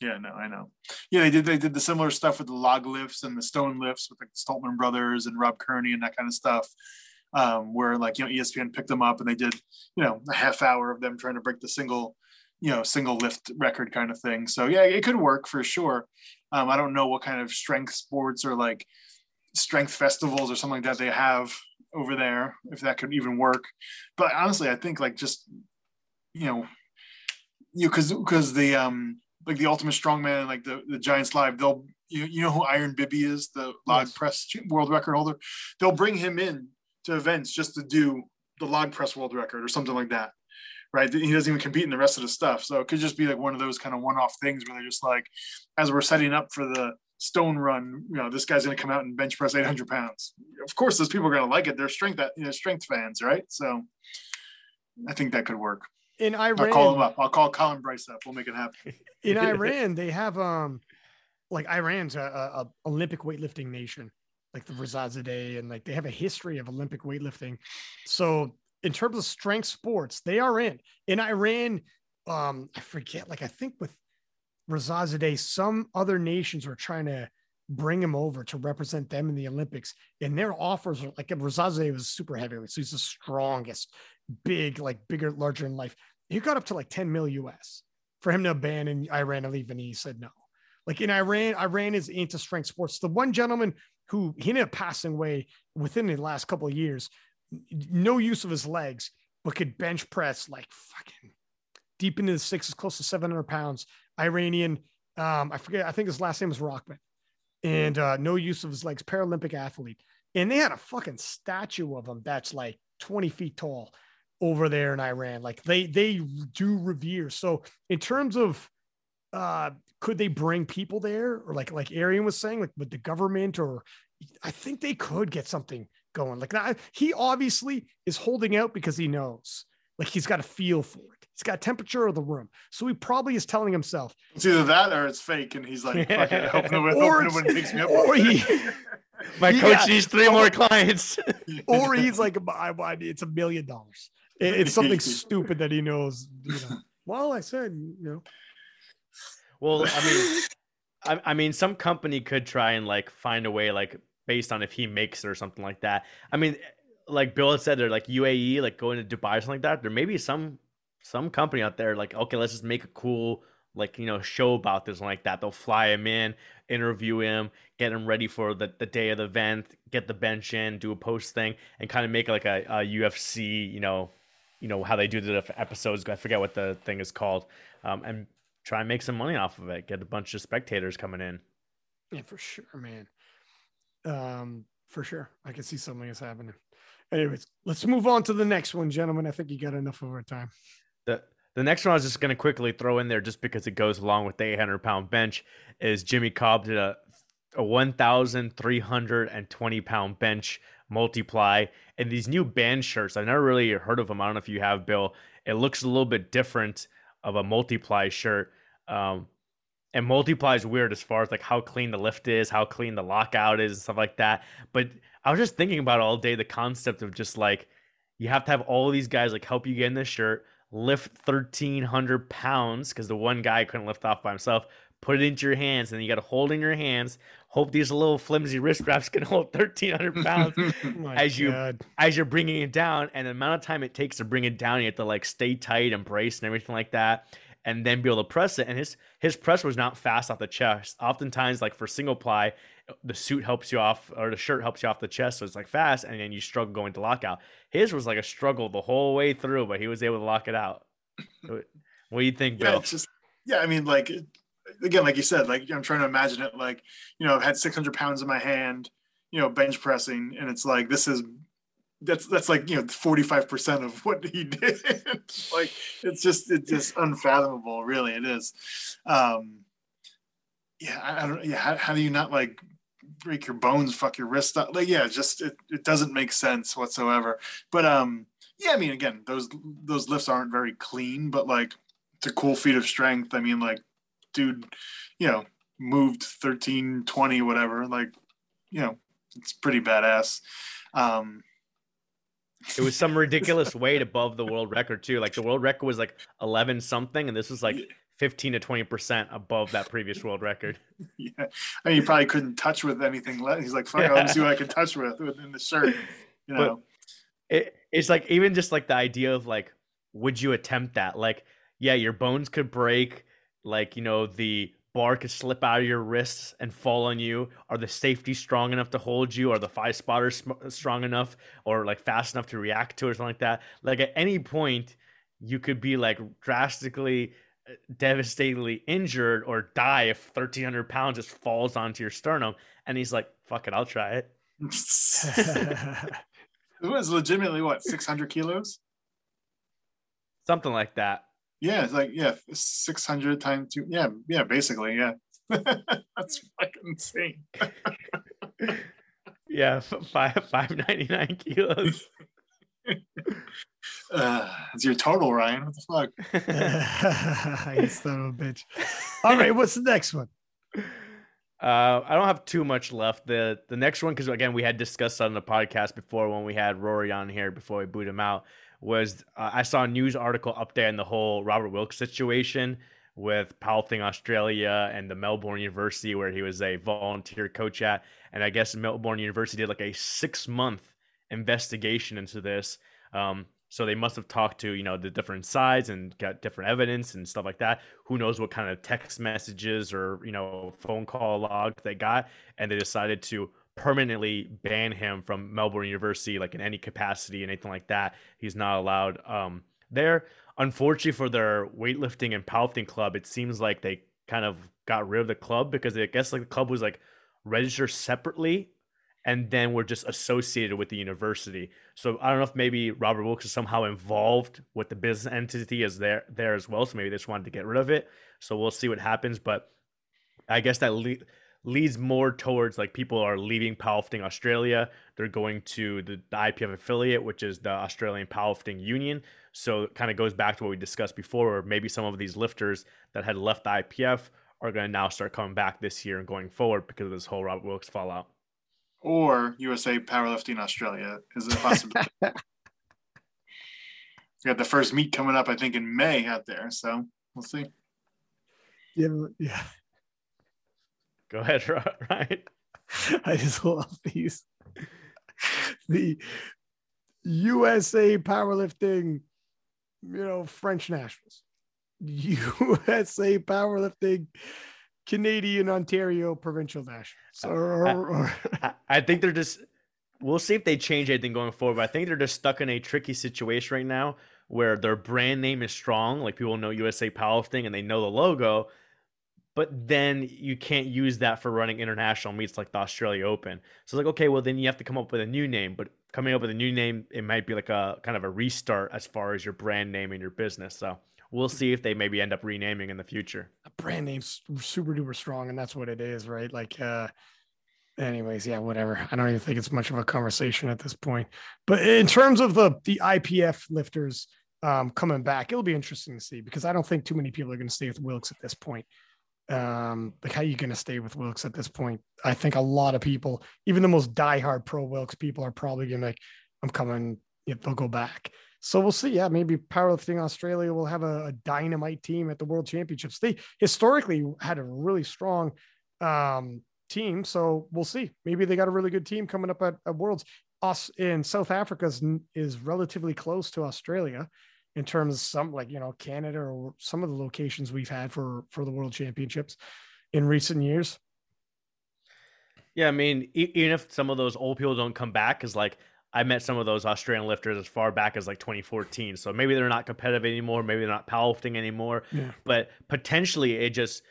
Yeah, no, I know. Yeah, they did. They did the similar stuff with the log lifts and the stone lifts with the Stoltman brothers and Rob Kearney and that kind of stuff. Um, where like you know ESPN picked them up and they did you know a half hour of them trying to break the single you know single lift record kind of thing. So yeah, it could work for sure. Um, I don't know what kind of strength sports or like strength festivals or something like that they have over there if that could even work. But honestly, I think like just you know you because because the um like the ultimate strongman and like the the giants live they'll you, you know who Iron Biby is the log Yes. press world record holder they'll bring him in to events just to do the log press world record or something like that right he doesn't even compete in the rest of the stuff so it could just be like one of those kind of one-off things where they're just like as we're setting up for the stone run you know this guy's going to come out and bench press 800 pounds of course those people are going to like it they're strength you know strength fans right so i think that could work In Iran, I'll call him up. I'll call Colin Bryce up. We'll make it happen. in Iran, they have um, like Iran's a, a, a Olympic weightlifting nation, like the Rezazadeh, and like they have a history of Olympic weightlifting. So in terms of strength sports, they are in. In Iran, um, I forget, like I think with Rezazadeh, some other nations are trying to bring him over to represent them in the Olympics, and their offers are like Rezazadeh was super heavyweight, so he's the strongest, big, like bigger, larger in life. He got up to like 10 mil US for him to abandon Iran and leave, and he said no. Like in Iran, Iran is into strength sports. The one gentleman who he ended up passing away within the last couple of years, no use of his legs, but could bench press like fucking deep into the sixes, close to 700 pounds. Iranian, um, I forget, I think his last name was Rockman, and uh, no use of his legs, Paralympic athlete. And they had a fucking statue of him that's like 20 feet tall over there in Iran. Like they they do revere. So in terms of uh could they bring people there or like like Arian was saying, like with the government or I think they could get something going. Like I, he obviously is holding out because he knows like he's got a feel for it. He's got temperature of the room. So he probably is telling himself, It's either that or it's fake, and he's like, "Fuck it, I hope nobody, Or hope it's- nobody picks me up." or he- My Yeah. coach needs three more clients. or he's like, I, I, it's a million dollars. It's something stupid that he knows. You know. Well, I said, you know, well, I mean, I, I mean, some company could try and like find a way, like based on if he makes it or something like that. I mean, like Bill had said, they're like UAE, like going to Dubai or something like that. There may be some some company out there like, okay, let's just make a cool like you know show about this like that. They'll fly him in, interview him, get him ready for the, the day of the event, get the bench in, do a post thing, and kind of make like a, a UFC, you know, you know how they do the episodes. I forget what the thing is called, um, and try and make some money off of it. Get a bunch of spectators coming in. Yeah, for sure, man. Um, for sure, I can see something is happening. Anyways, let's move on to the next one, gentlemen. I think you got enough of our time. The the next one I was just to quickly throw in there, just because it goes along with the 800 pound bench, is Jimmy Kolb did a a 1,320 pound bench multiply and these new band shirts. I've never really heard of them. I don't know if you have, Bill. It looks a little bit different of a multiply shirt. Um, and multiply is weird as far as like how clean the lift is, how clean the lockout is, and stuff like that. But I was just thinking about all day the concept of just like you have to have all these guys like help you get in this shirt, lift 1,300 pounds because the one guy couldn't lift off by himself, put it into your hands, and you got to hold in your hands. Hope these little flimsy wrist wraps can hold 1,300 pounds Oh as you as you're bringing it down, and the amount of time it takes to bring it down, you have to like stay tight and brace and everything like that, and then be able to press it. And his his press was not fast off the chest. Oftentimes, like for single ply, the suit helps you off or the shirt helps you off the chest, so it's like fast, and then you struggle going to lockout. His was like a struggle the whole way through, but he was able to lock it out. what do you think, yeah, Bill? it's just yeah. I mean, like again, like you said, like I'm trying to imagine it. Like you know, I've had 600 pounds in my hand, you know, bench pressing, and it's like this is that's that's like you know 45 percent of what he did. like it's just it's just unfathomable. Really, it is. Um, yeah, I, I don't. Yeah, how, how do you not like break your bones, fuck your wrist up? Like yeah, just it, it doesn't make sense whatsoever. But um, yeah, I mean, again, those those lifts aren't very clean, but like it's a cool feat of strength. I mean, like dude, you know, moved 13, 20, whatever. Like, you know, it's pretty badass. Um, It was some ridiculous weight above the world record too. Like the world record was like 11 something, and this was like 15 to 20 percent above that previous world record. yeah, I mean, he probably couldn't touch with anything. Less. He's like, fuck, it, let me see what I can touch with within the shirt. You know, it, it's like even just like the idea of like, would you attempt that? Like, yeah, your bones could break like you know the bar could slip out of your wrists and fall on you? Are the safety strong enough to hold you? Are the five spotters strong enough or like fast enough to react to it or something like that? Like at any point you could be like drastically uh, devastatingly injured or die if 1300 pounds just falls onto your sternum. And he's like fuck it i'll try it. It was legitimately what 600 kilos? Something like that yeah, it's like yeah, six hundred times two. Yeah, yeah, basically, yeah. That's fucking insane. yeah, five five ninety nine kilos. Uh, it's your total, Ryan. What the fuck? you son of a bitch. All right, what's the next one? Uh, I don't have too much left. The the next one, because again, we had discussed on the podcast before when we had Rory on here before we boot him out was uh, I saw a news article update on the whole Robert Wilks situation with Powerlifting Australia and the Melbourne University where he was a volunteer coach at. And I guess Melbourne University did like a six month investigation into this. Um, so they must have talked to, you know, the different sides and got different evidence and stuff like that. Who knows what kind of text messages or, you know, phone call log they got. And they decided to permanently ban him from Melbourne University, like in any capacity, anything like that. He's not allowed um, there. Unfortunately for their weightlifting and powerlifting club, it seems like they kind of got rid of the club because I guess like the club was like registered separately and then were just associated with the university. So I don't know if maybe Robert Wilks is somehow involved with the business entity as there there as well. So maybe they just wanted to get rid of it. So we'll see what happens. But I guess that le- leads more towards like people are leaving powerlifting Australia. They're going to the, the IPF affiliate, which is the Australian Powerlifting Union. So it kind of goes back to what we discussed before, where maybe some of these lifters that had left the IPF are going to now start coming back this year and going forward because of this whole Robert Wilks fallout. Or USA Powerlifting Australia is a possibility. we got the first meet coming up, I think, in May out there. So we'll see. Yeah, yeah. Go ahead, Ryan. I just love these. The USA powerlifting, you know, French nationals. USA powerlifting, Canadian Ontario provincial nationals. Or, or, I, I think they're just. We'll see if they change anything going forward. But I think they're just stuck in a tricky situation right now, where their brand name is strong, like people know USA Powerlifting and they know the logo, but then you can't use that for running international meets like the Australia Open. So it's like, okay, well then you have to come up with a new name, but coming up with a new name, it might be like a kind of a restart as far as your brand name and your business. So we'll see if they maybe end up renaming in the future. A brand name's super duper strong, and that's what it is, right? Like, uh, anyways, yeah, whatever. I don't even think it's much of a conversation at this point. But in terms of the the IPF lifters um, coming back, it'll be interesting to see because I don't think too many people are going to stay with Wilks at this point um like how are you going to stay with Wilks at this point? I think a lot of people even the most diehard pro Wilks people are probably going to like i'm coming they'll go back. So we'll see. Yeah maybe powerlifting australia will have a, a, dynamite team at the world championships. They historically had a really strong um team so we'll see. Maybe they got a really good team coming up at, at worlds. Us in south africa is relatively close to australia in terms of some like you know Canada or some of the locations we've had for for the World Championships in recent years. Yeah, I mean, even if some of those old people don't come back, because like I met some of those Australian lifters as far back as like 2014, so maybe they're not competitive anymore, maybe they're not powerlifting anymore, yeah. but potentially it just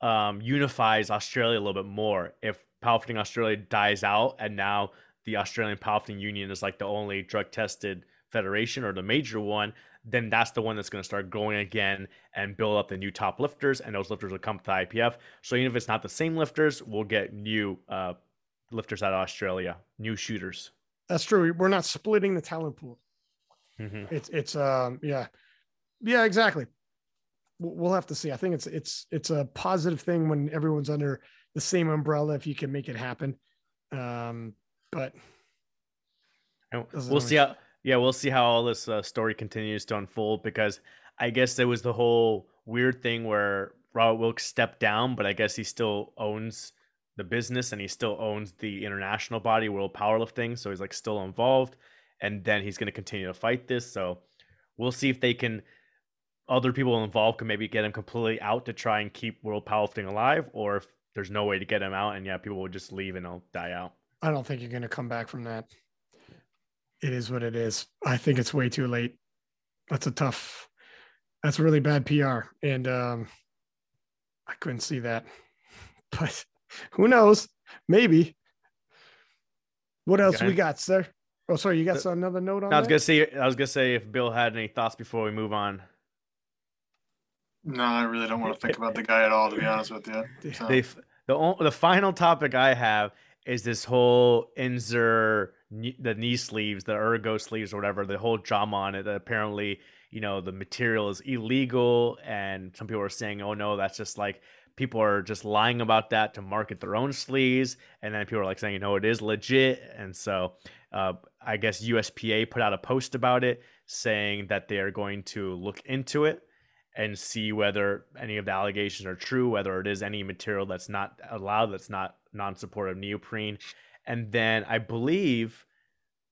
um, unifies Australia a little bit more if powerlifting Australia dies out and now the Australian Powerlifting Union is like the only drug tested federation or the major one then that's the one that's going to start going again and build up the new top lifters, and those lifters will come to IPF. So even if it's not the same lifters, we'll get new uh, lifters out of Australia, new shooters. That's true. We're not splitting the talent pool. Mm-hmm. It's it's um yeah, yeah exactly. We'll have to see. I think it's it's it's a positive thing when everyone's under the same umbrella if you can make it happen. Um, but we'll see how yeah, we'll see how all this uh, story continues to unfold because I guess there was the whole weird thing where Robert Wilks stepped down, but I guess he still owns the business and he still owns the international body, World Powerlifting. So he's like still involved. And then he's going to continue to fight this. So we'll see if they can, other people involved can maybe get him completely out to try and keep World Powerlifting alive, or if there's no way to get him out and yeah, people will just leave and he'll die out. I don't think you're going to come back from that it is what it is. I think it's way too late. That's a tough, that's really bad PR. And um, I couldn't see that. But who knows? Maybe. What else okay. we got, sir? Oh, sorry, you got another note on I was that? gonna say I was gonna say if Bill had any thoughts before we move on. No, I really don't want to think about the guy at all, to be honest with you. So. the the final topic I have is this whole Inzer the knee sleeves, the ergo sleeves or whatever, the whole drama on it that apparently, you know, the material is illegal and some people are saying, "Oh no, that's just like people are just lying about that to market their own sleeves." And then people are like saying, "You know, it is legit." And so, uh, I guess USPA put out a post about it saying that they are going to look into it and see whether any of the allegations are true, whether it is any material that's not allowed, that's not non-supportive neoprene and then I believe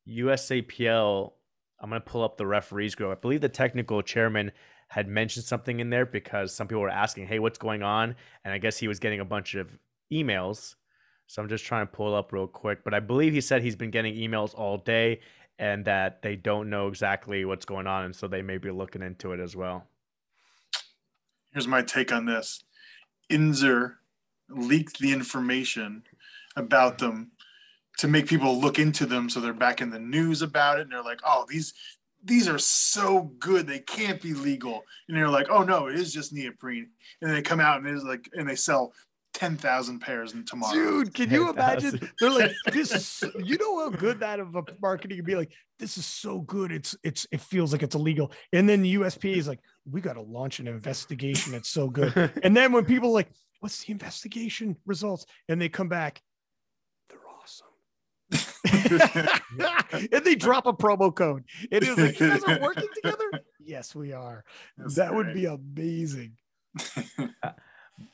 USAPL, I'm going to pull up the referees group. I believe the technical chairman had mentioned something in there because some people were asking, hey, what's going on? And I guess he was getting a bunch of emails. So I'm just trying to pull up real quick. But I believe he said he's been getting emails all day and that they don't know exactly what's going on. And so they may be looking into it as well. Here's my take on this Inzer leaked the information about them to make people look into them so they're back in the news about it and they're like oh these these are so good they can't be legal and they're like oh no it is just neoprene and they come out and it's like and they sell 10,000 pairs in tomorrow. Dude, can you imagine? They're like, this is, you know how good that of a marketing can be like, this is so good. It's, it's, it feels like it's illegal. And then the USPA is like, we got to launch an investigation. It's so good. and then when people like, what's the investigation results? And they come back, they're awesome. and they drop a promo code. It is like, you guys are working together? Yes, we are. That's that great. would be amazing.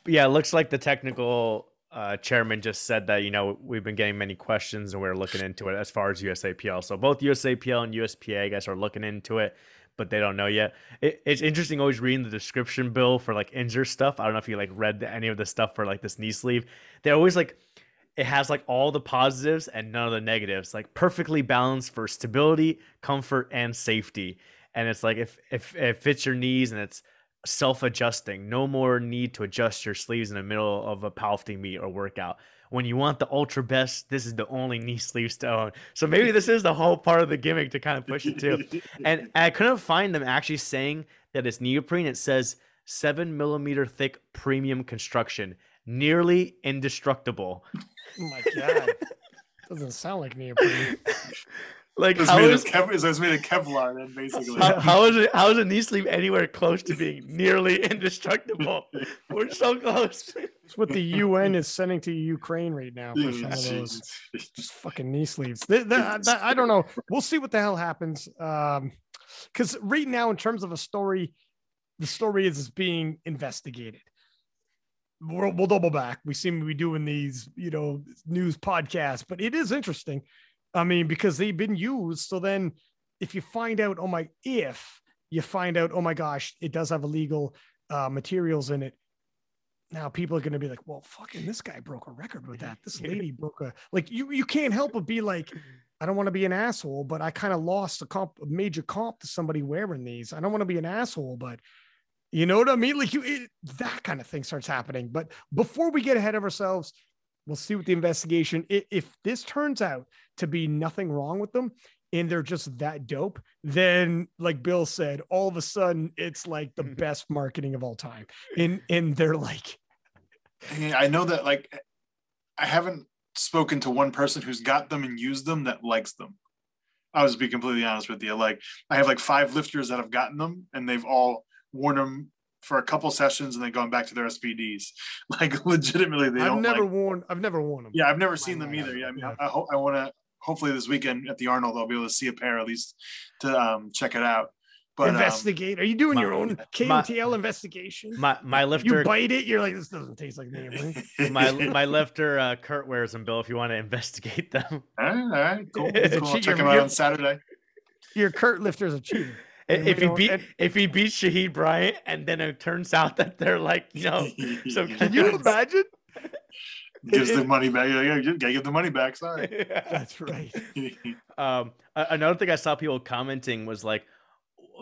yeah, it looks like the technical uh, chairman just said that, you know, we've been getting many questions and we're looking into it as far as USAPL. So both USAPL and USPA, I guess, are looking into it, but they don't know yet. It, it's interesting always reading the description bill for like Inzer stuff. I don't know if you like read any of the stuff for like this knee sleeve. They're always like, it has like all the positives and none of the negatives, like perfectly balanced for stability, comfort, and safety. and it's like if if it fits your knees and it's self-adjusting, no more need to adjust your sleeves in the middle of a powerlifting meet or workout. When you want the ultra best, this is the only knee sleeves to own. So maybe this is the whole part of the gimmick to kind of push it too. And I couldn't find them actually saying that it's neoprene. It says seven millimeter thick premium construction, nearly indestructible. Oh my god. Doesn't sound like neoprene. Like It's how made, is, of Kev- it was made of Kevlar, then basically. how, how is it how is a knee sleeve anywhere close to being nearly indestructible? We're so close. It's what the UN is sending to Ukraine right now for some of those just fucking knee sleeves. Th- th- th- I don't know. We'll see what the hell happens. Um, because right now, in terms of a story, the story is, is being investigated. We'll, we'll double back. We seem to be doing these, you know, news podcasts, but it is interesting. I mean, because they've been used. So then, if you find out, oh my, if you find out, oh my gosh, it does have illegal uh, materials in it. Now people are going to be like, well, fucking this guy broke a record with that. This lady broke a like you. You can't help but be like, I don't want to be an asshole, but I kind of lost a comp, a major comp to somebody wearing these. I don't want to be an asshole, but you know what I mean? Like you, it, that kind of thing starts happening. But before we get ahead of ourselves, we'll see what the investigation. If this turns out to be nothing wrong with them and they're just that dope, then like Bill said, all of a sudden it's like the mm-hmm. best marketing of all time. And and they're like, I know that like I haven't spoken to one person who's got them and used them that likes them. I was to be completely honest with you. Like I have like five lifters that have gotten them and they've all worn them for a couple sessions and then going back to their SBDs. Like legitimately, they I've don't never like. worn, I've never worn them. Yeah, I've never seen them either. Yeah, I mean, Yeah. I, I, ho- I want to. Hopefully, this weekend at the Arnold, I'll be able to see a pair at least to um, check it out. But um, investigate. Are you doing my- your own KOTL investigation? My my lifter, you lifter bite it, you're like, this doesn't taste like neoprene. my my lifter uh, Kurt wears them, Bill. If you want to investigate them, all right, all right, cool. Cool. I'll cheat- check them you're- out on Saturday. Your Kurt lifter's a cheater. And if he beat and- if he beats Shahid Bryant, and then it turns out that they're like you know so Can you imagine? gives it- the money back? Yeah, yeah, gotta give the money back. Sorry. That's right. um another thing i saw people commenting was like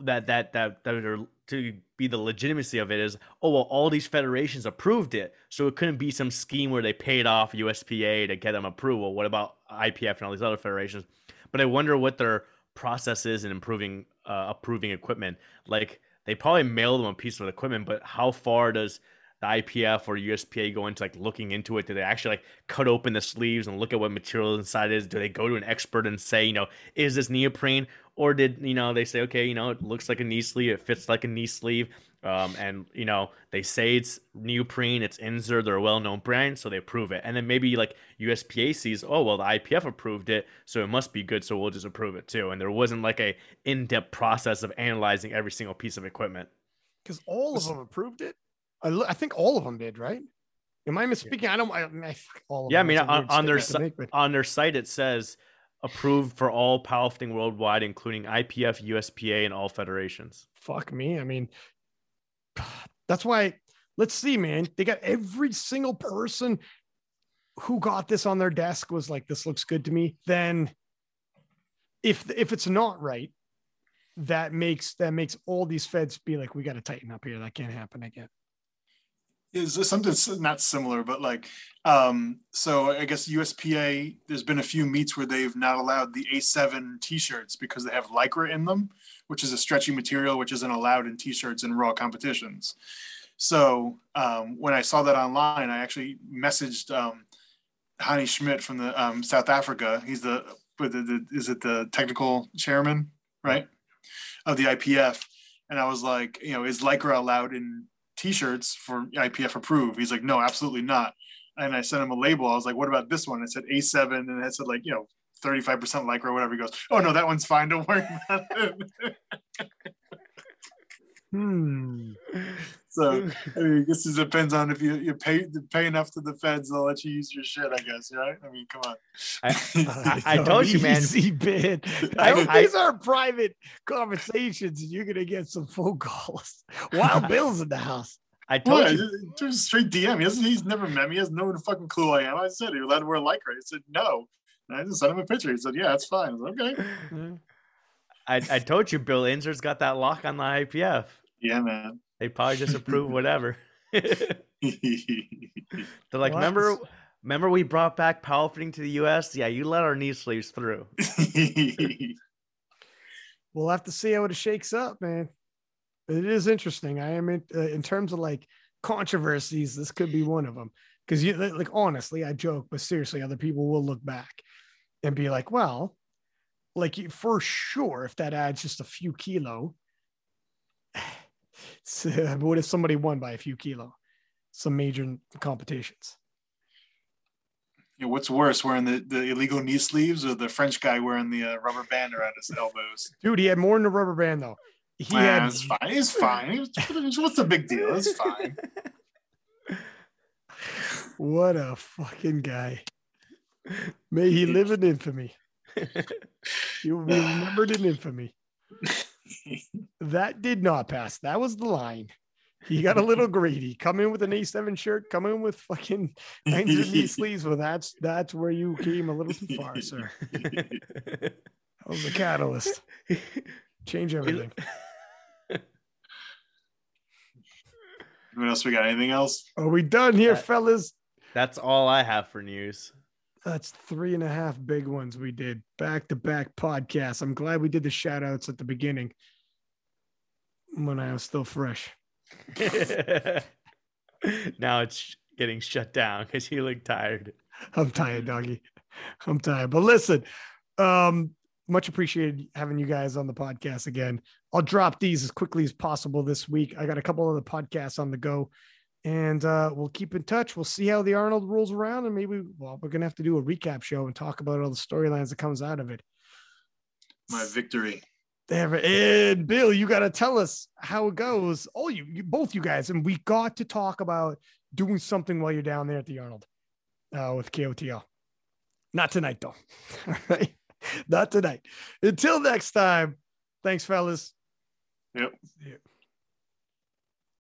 that that that that are to be the legitimacy of it is oh well all these federations approved it so it couldn't be some scheme where they paid off uspa to get them approval what about ipf and all these other federations but i wonder what their process is in improving uh, approving equipment like they probably mail them a piece of equipment but how far does the IPF or USPA go into like looking into it? Do they actually like cut open the sleeves and look at what material inside is? Do they go to an expert and say, you know, is this neoprene? Or did you know they say, okay, you know, it looks like a knee sleeve, it fits like a knee sleeve, um, and you know they say it's neoprene, it's Inzer, they're a well-known brand, so they approve it, and then maybe like USPA sees, oh well, the IPF approved it, so it must be good, so we'll just approve it too, and there wasn't like a in-depth process of analyzing every single piece of equipment. Because all of them approved it. I, lo- I think all of them did, right? Am I misspeaking? I don't. I, I, all of Yeah, I mean, on, on their si- make, but- on their site it says approved for all powerlifting worldwide, including IPF, USPA, and all federations. fuck me. I mean, that's why. Let's see, man. They got every single person who got this on their desk was like, "This looks good to me." Then, if if it's not right, that makes that makes all these feds be like, "We got to tighten up here. That can't happen again." Is something not similar, but like, um, so I guess USPA, there's been a few meets where they've not allowed the A7 t-shirts because they have Lycra in them, which is a stretchy material, which isn't allowed in t-shirts in raw competitions. So um, when I saw that online, I actually messaged um, Hani Schmidt from the um, South Africa. He's the, the, the, is it the technical chairman, right, of the IPF? And I was like, you know, is Lycra allowed in t-shirts for IPF approved? He's like, no, absolutely not. And I sent him a label. I was like, what about this one? It said A7 and it said like, you know, 35% lycra or whatever. He goes, oh no, that one's fine. Don't worry about it. Hmm. so I mean, I guess it depends on if you, you pay pay enough to the feds, they'll let you use your shit, I guess, right? I mean, come on. I- I told you, man. Easy bit. I- I, I- these are private conversations, and you're gonna get some phone calls. Wild Bill's in the house. I told What? you. Just straight DM. He hasn't, he's never met me. He has no fucking clue who I am. I said, "You're you allowed to wear a lycra? He said, No. And I just sent him a picture. He said, Yeah, that's fine. I was like, okay. I, I told you, Bill Inzer's got that lock on the IPF. Yeah, man. They probably just approve whatever. They're like, Well, remember, remember we brought back powerlifting to the U.S. Yeah, you let our knee sleeves through. We'll have to see how it shakes up, man. It is interesting. I am in, uh, in terms of like controversies. This could be one of them because you like honestly, I joke, but seriously, other people will look back and be like, "Well, like for sure, if that adds just a few kilo, so, what if somebody won by a few kilo? Some major competitions." Yeah, what's worse, wearing the, the illegal knee sleeves or the French guy wearing the uh, rubber band around his elbows? Dude, he had more than a rubber band though. He Nah, had it's fine. It's fine. What's the big deal? It's fine. what a fucking guy. May he live in infamy. He will be remembered in infamy. That did not pass. That was the line. He got a little greedy. Come in with an A7 shirt, come in with fucking 900 knee sleeves. Well, that's that's where you came a little too far, sir. That was the catalyst. Change everything. what else we got? Anything else? Are we done here, That- fellas? That's all I have for news. That's three and a half big ones we did back to back podcasts. I'm glad we did the shout outs at the beginning when I was still fresh. now it's getting shut down because you look tired. I'm tired, doggy. I'm tired. But listen, um, much appreciated having you guys on the podcast again. I'll drop these as quickly as possible this week. I got a couple other podcasts on the go, and uh, we'll keep in touch. We'll see how the Arnold rolls around, and maybe well, we're gonna have to do a recap show and talk about all the storylines that comes out of it. My victory. There, and Bill, you got to tell us how it goes. All you, you, both you guys, and we got to talk about doing something while you're down there at the Arnold uh, with KOTL. Not tonight, though. All right, not tonight. Until next time. Thanks, fellas. Yep.